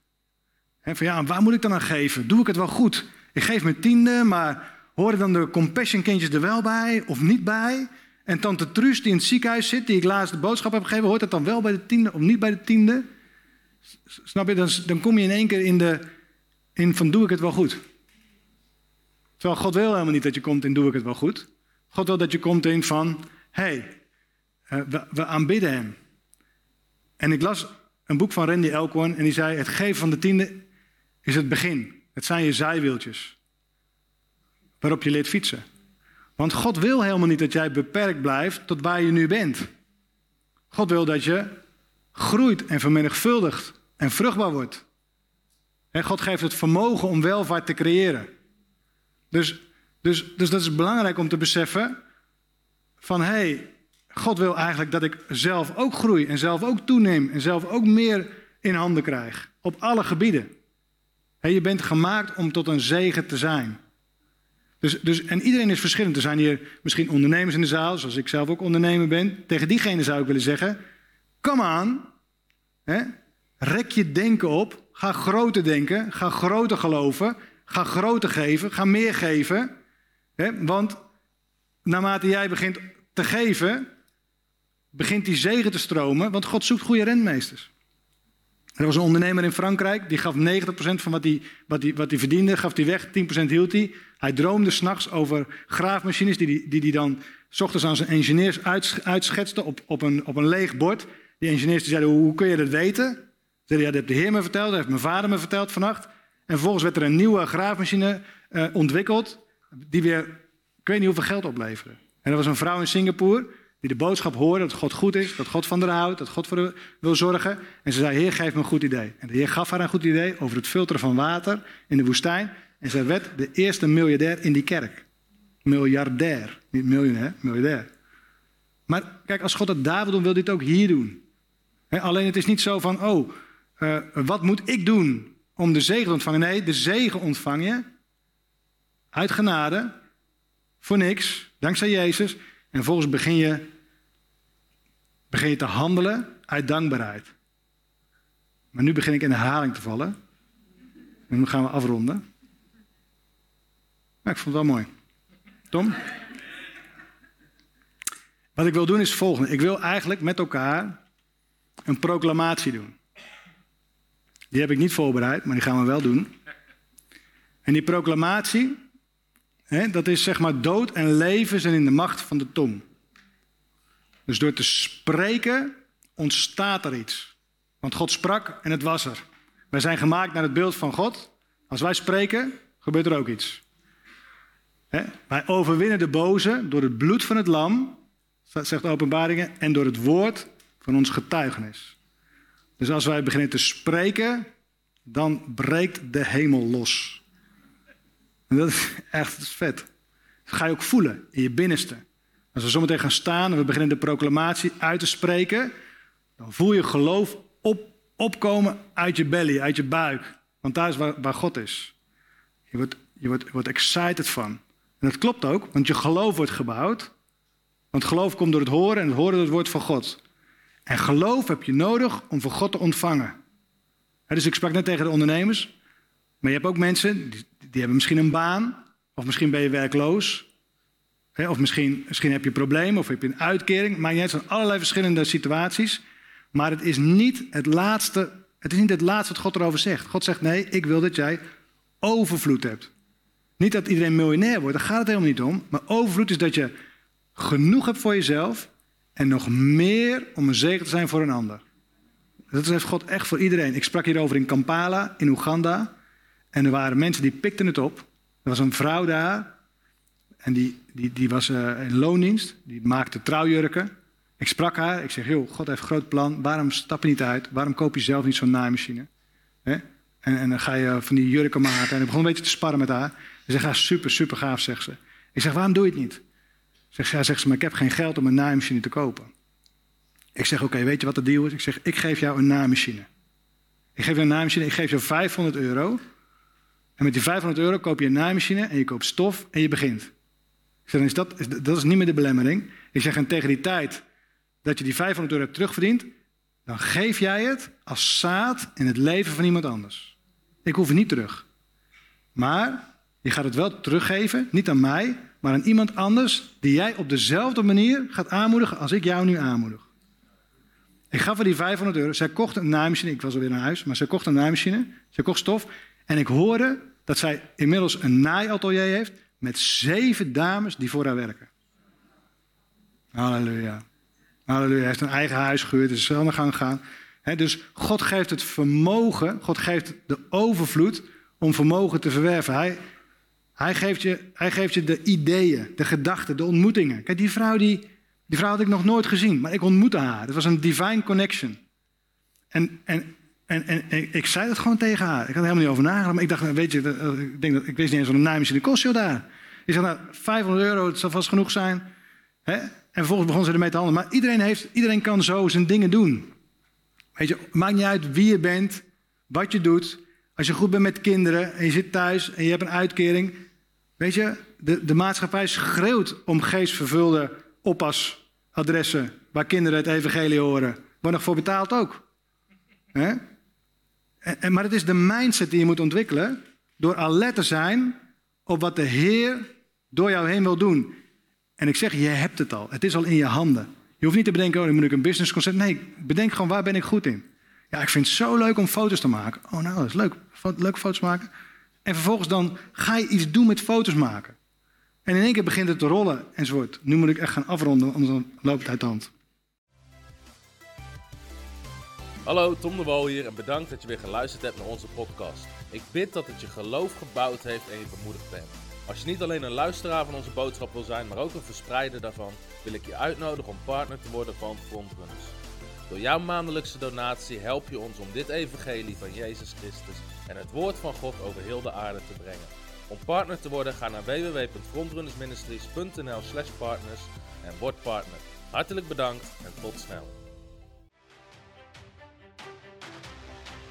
B: En van ja, waar moet ik dan aan geven? Doe ik het wel goed? Ik geef mijn tiende, maar horen dan de compassion kindjes er wel bij of niet bij? En tante Truus die in het ziekenhuis zit, die ik laatst de boodschap heb gegeven, hoort dat dan wel bij de tiende of niet bij de tiende? Snap je? Dan, dan kom je in één keer in, de, in van doe ik het wel goed. Terwijl God wil helemaal niet dat je komt in doe ik het wel goed. God wil dat je komt in van, hey, eh, we, we aanbidden hem. En ik las een boek van Randy Elkhorn en die zei, het geven van de tiende is het begin. Het zijn je zijwieltjes waarop je leert fietsen. Want God wil helemaal niet dat jij beperkt blijft tot waar je nu bent. God wil dat je groeit en vermenigvuldigt en vruchtbaar wordt. En God geeft het vermogen om welvaart te creëren. Dus, dus, dus dat is belangrijk om te beseffen van hé, hey, God wil eigenlijk dat ik zelf ook groei en zelf ook toeneem en zelf ook meer in handen krijg. Op alle gebieden. Je bent gemaakt om tot een zegen te zijn. Dus, dus, en iedereen is verschillend. Er zijn hier misschien ondernemers in de zaal, zoals ik zelf ook ondernemer ben. Tegen diegene zou ik willen zeggen: kom aan, rek je denken op, ga groter denken, ga groter geloven, Ga groter geven, ga meer geven. Hè? Want naarmate jij begint te geven, begint die zegen te stromen, want God zoekt goede rentmeesters. Er was een ondernemer in Frankrijk, die gaf 90% van wat hij, wat wat verdiende, gaf hij weg, 10% hield hij. Hij droomde s'nachts over graafmachines die hij die, die dan s ochtends aan zijn engineers uitschetste op, op, een, op een leeg bord. Die engineers die zeiden, hoe kun je dat weten? Zeiden, ja, dat heeft de Heer me verteld, dat heeft mijn vader me verteld vannacht. En vervolgens werd er een nieuwe graafmachine uh, ontwikkeld, die weer, ik weet niet hoeveel geld opleverde. En er was een vrouw in Singapore, die de boodschap hoorde dat God goed is, dat God van haar houdt, dat God voor wil zorgen. En ze zei, Heer, geef me een goed idee. En de Heer gaf haar een goed idee over het filteren van water in de woestijn. En zij werd de eerste miljardair in die kerk. Miljardair, niet miljonair, miljardair. Maar kijk, als God het daar wil doen, wil hij het ook hier doen. alleen het is niet zo van, oh, uh, wat moet ik doen om de zegen te ontvangen? Nee, de zegen ontvang je uit genade, voor niks, dankzij Jezus. En vervolgens begin je, begin je te handelen uit dankbaarheid. Maar nu begin ik in herhaling te vallen. En nu gaan we afronden. Maar ik vond het wel mooi. Tom? Wat ik wil doen is het volgende. Ik wil eigenlijk met elkaar een proclamatie doen. Die heb ik niet voorbereid, maar die gaan we wel doen. En die proclamatie, dat is zeg maar dood en leven zijn in de macht van de tong. Dus door te spreken ontstaat er iets. Want God sprak en het was er. Wij zijn gemaakt naar het beeld van God. Als wij spreken, gebeurt er ook iets. Wij overwinnen de boze door het bloed van het lam, zegt openbaringen, en door het woord van ons getuigenis. Dus als wij beginnen te spreken, dan breekt de hemel los. En dat is echt vet. Dat ga je ook voelen in je binnenste. Als we zometeen gaan staan en we beginnen de proclamatie uit te spreken, dan voel je geloof op, opkomen uit je belly, uit je buik. Want daar is waar, waar God is. Je wordt, je, wordt, je wordt excited van. En dat klopt ook, want je geloof wordt gebouwd. Want geloof komt door het horen en het horen door het woord van God. En geloof heb je nodig om van God te ontvangen. dus ik sprak net tegen de ondernemers. Maar je hebt ook mensen, die, die hebben misschien een baan. Of misschien ben je werkloos. of misschien, misschien heb je een probleem of heb je een uitkering. Maar je hebt allerlei verschillende situaties. Maar het is niet het laatste, het is niet het laatste wat God erover zegt. God zegt nee, ik wil dat jij overvloed hebt. Niet dat iedereen miljonair wordt, daar gaat het helemaal niet om. Maar overvloed is dat je genoeg hebt voor jezelf en nog meer om een zegen te zijn voor een ander. Dat heeft God echt voor iedereen. Ik sprak hierover in Kampala, in Oeganda. En er waren mensen die pikten het op. Er was een vrouw daar. En die, die, die was uh, in loondienst. Die maakte trouwjurken. Ik sprak haar. Ik zeg, joh, God heeft een groot plan. Waarom stap je niet uit? Waarom koop je zelf niet zo'n naaimachine? En, en dan ga je van die jurken maken. En ik begon een beetje te sparren met haar. Ze zegt, super, super gaaf, zegt ze. Ik zeg, waarom doe je het niet? Zegt, ja, zegt ze, maar ik heb geen geld om een naaimachine te kopen. Ik zeg, oké, weet je wat de deal is? Ik zeg, ik geef jou een naaimachine. Ik geef je een naaimachine, ik geef jou 500 euro. En met die 500 euro koop je een naaimachine en je koopt stof en je begint. Ik zeg, is dat, dat is niet meer de belemmering. Ik zeg, en tegen die tijd dat je die 500 euro hebt terugverdiend, dan geef jij het als zaad in het leven van iemand anders. Ik hoef het niet terug. Maar je gaat het wel teruggeven, niet aan mij, maar aan iemand anders die jij op dezelfde manier gaat aanmoedigen als ik jou nu aanmoedig. Ik gaf haar die 500 euro. Zij kocht een naaimachine. Ik was alweer naar huis, maar zij kocht een naaimachine. Zij kocht stof. En ik hoorde dat zij inmiddels een naaiatelier heeft met zeven dames die voor haar werken. Halleluja. Halleluja. Hij heeft een eigen huis gehuurd, is zelf naar gang gegaan. dus God geeft het vermogen, God geeft de overvloed om vermogen te verwerven. Hij, hij geeft, je, hij geeft je de ideeën, de gedachten, de ontmoetingen. Kijk, die vrouw, die, die vrouw had ik nog nooit gezien, maar ik ontmoette haar. Het was een divine connection. En, en, en, en, ik zei dat gewoon tegen haar. Ik had er helemaal niet over nagedacht, maar ik dacht, weet je, eh, ik, denk dat, ik wist niet eens wat een naamje de kost daar. Ik zei, nou, 500 euro, het zal vast genoeg zijn. Hè? En vervolgens begon ze ermee te handelen. Maar iedereen, heeft, iedereen kan zo zijn dingen doen. Weet je, maakt niet uit wie je bent, wat je doet. Als je goed bent met kinderen en je zit thuis en je hebt een uitkering, Weet je, de, de maatschappij schreeuwt om geestvervulde oppasadressen waar kinderen het evangelie horen. Wordt nog voor betaald ook. En, en, maar het is de mindset die je moet ontwikkelen. door alert te zijn op wat de Heer door jou heen wil doen. En ik zeg, je hebt het al. Het is al in je handen. Je hoeft niet te bedenken, oh, dan moet ik een businessconcept. Nee, bedenk gewoon, waar ben ik goed in? Ja, ik vind het zo leuk om foto's te maken. Oh, nou, dat is leuk. Leuke foto's maken. En vervolgens dan ga je iets doen met foto's maken. En in één keer begint het te rollen enzovoort. Nu moet ik echt gaan afronden, anders loopt het uit de hand.
C: Hallo, Tom de Wol hier en bedankt dat je weer geluisterd hebt naar onze podcast. Ik bid dat het je geloof gebouwd heeft en je bemoedigd bent. Als je niet alleen een luisteraar van onze boodschap wil zijn, maar ook een verspreider daarvan, wil ik je uitnodigen om partner te worden van Frontrunners. Door jouw maandelijkse donatie help je ons om dit evangelie van Jezus Christus en het woord van God over heel de aarde te brengen. Om partner te worden, ga naar www.frontrunnersministries.nl slash partners en word partner. Hartelijk bedankt en tot snel.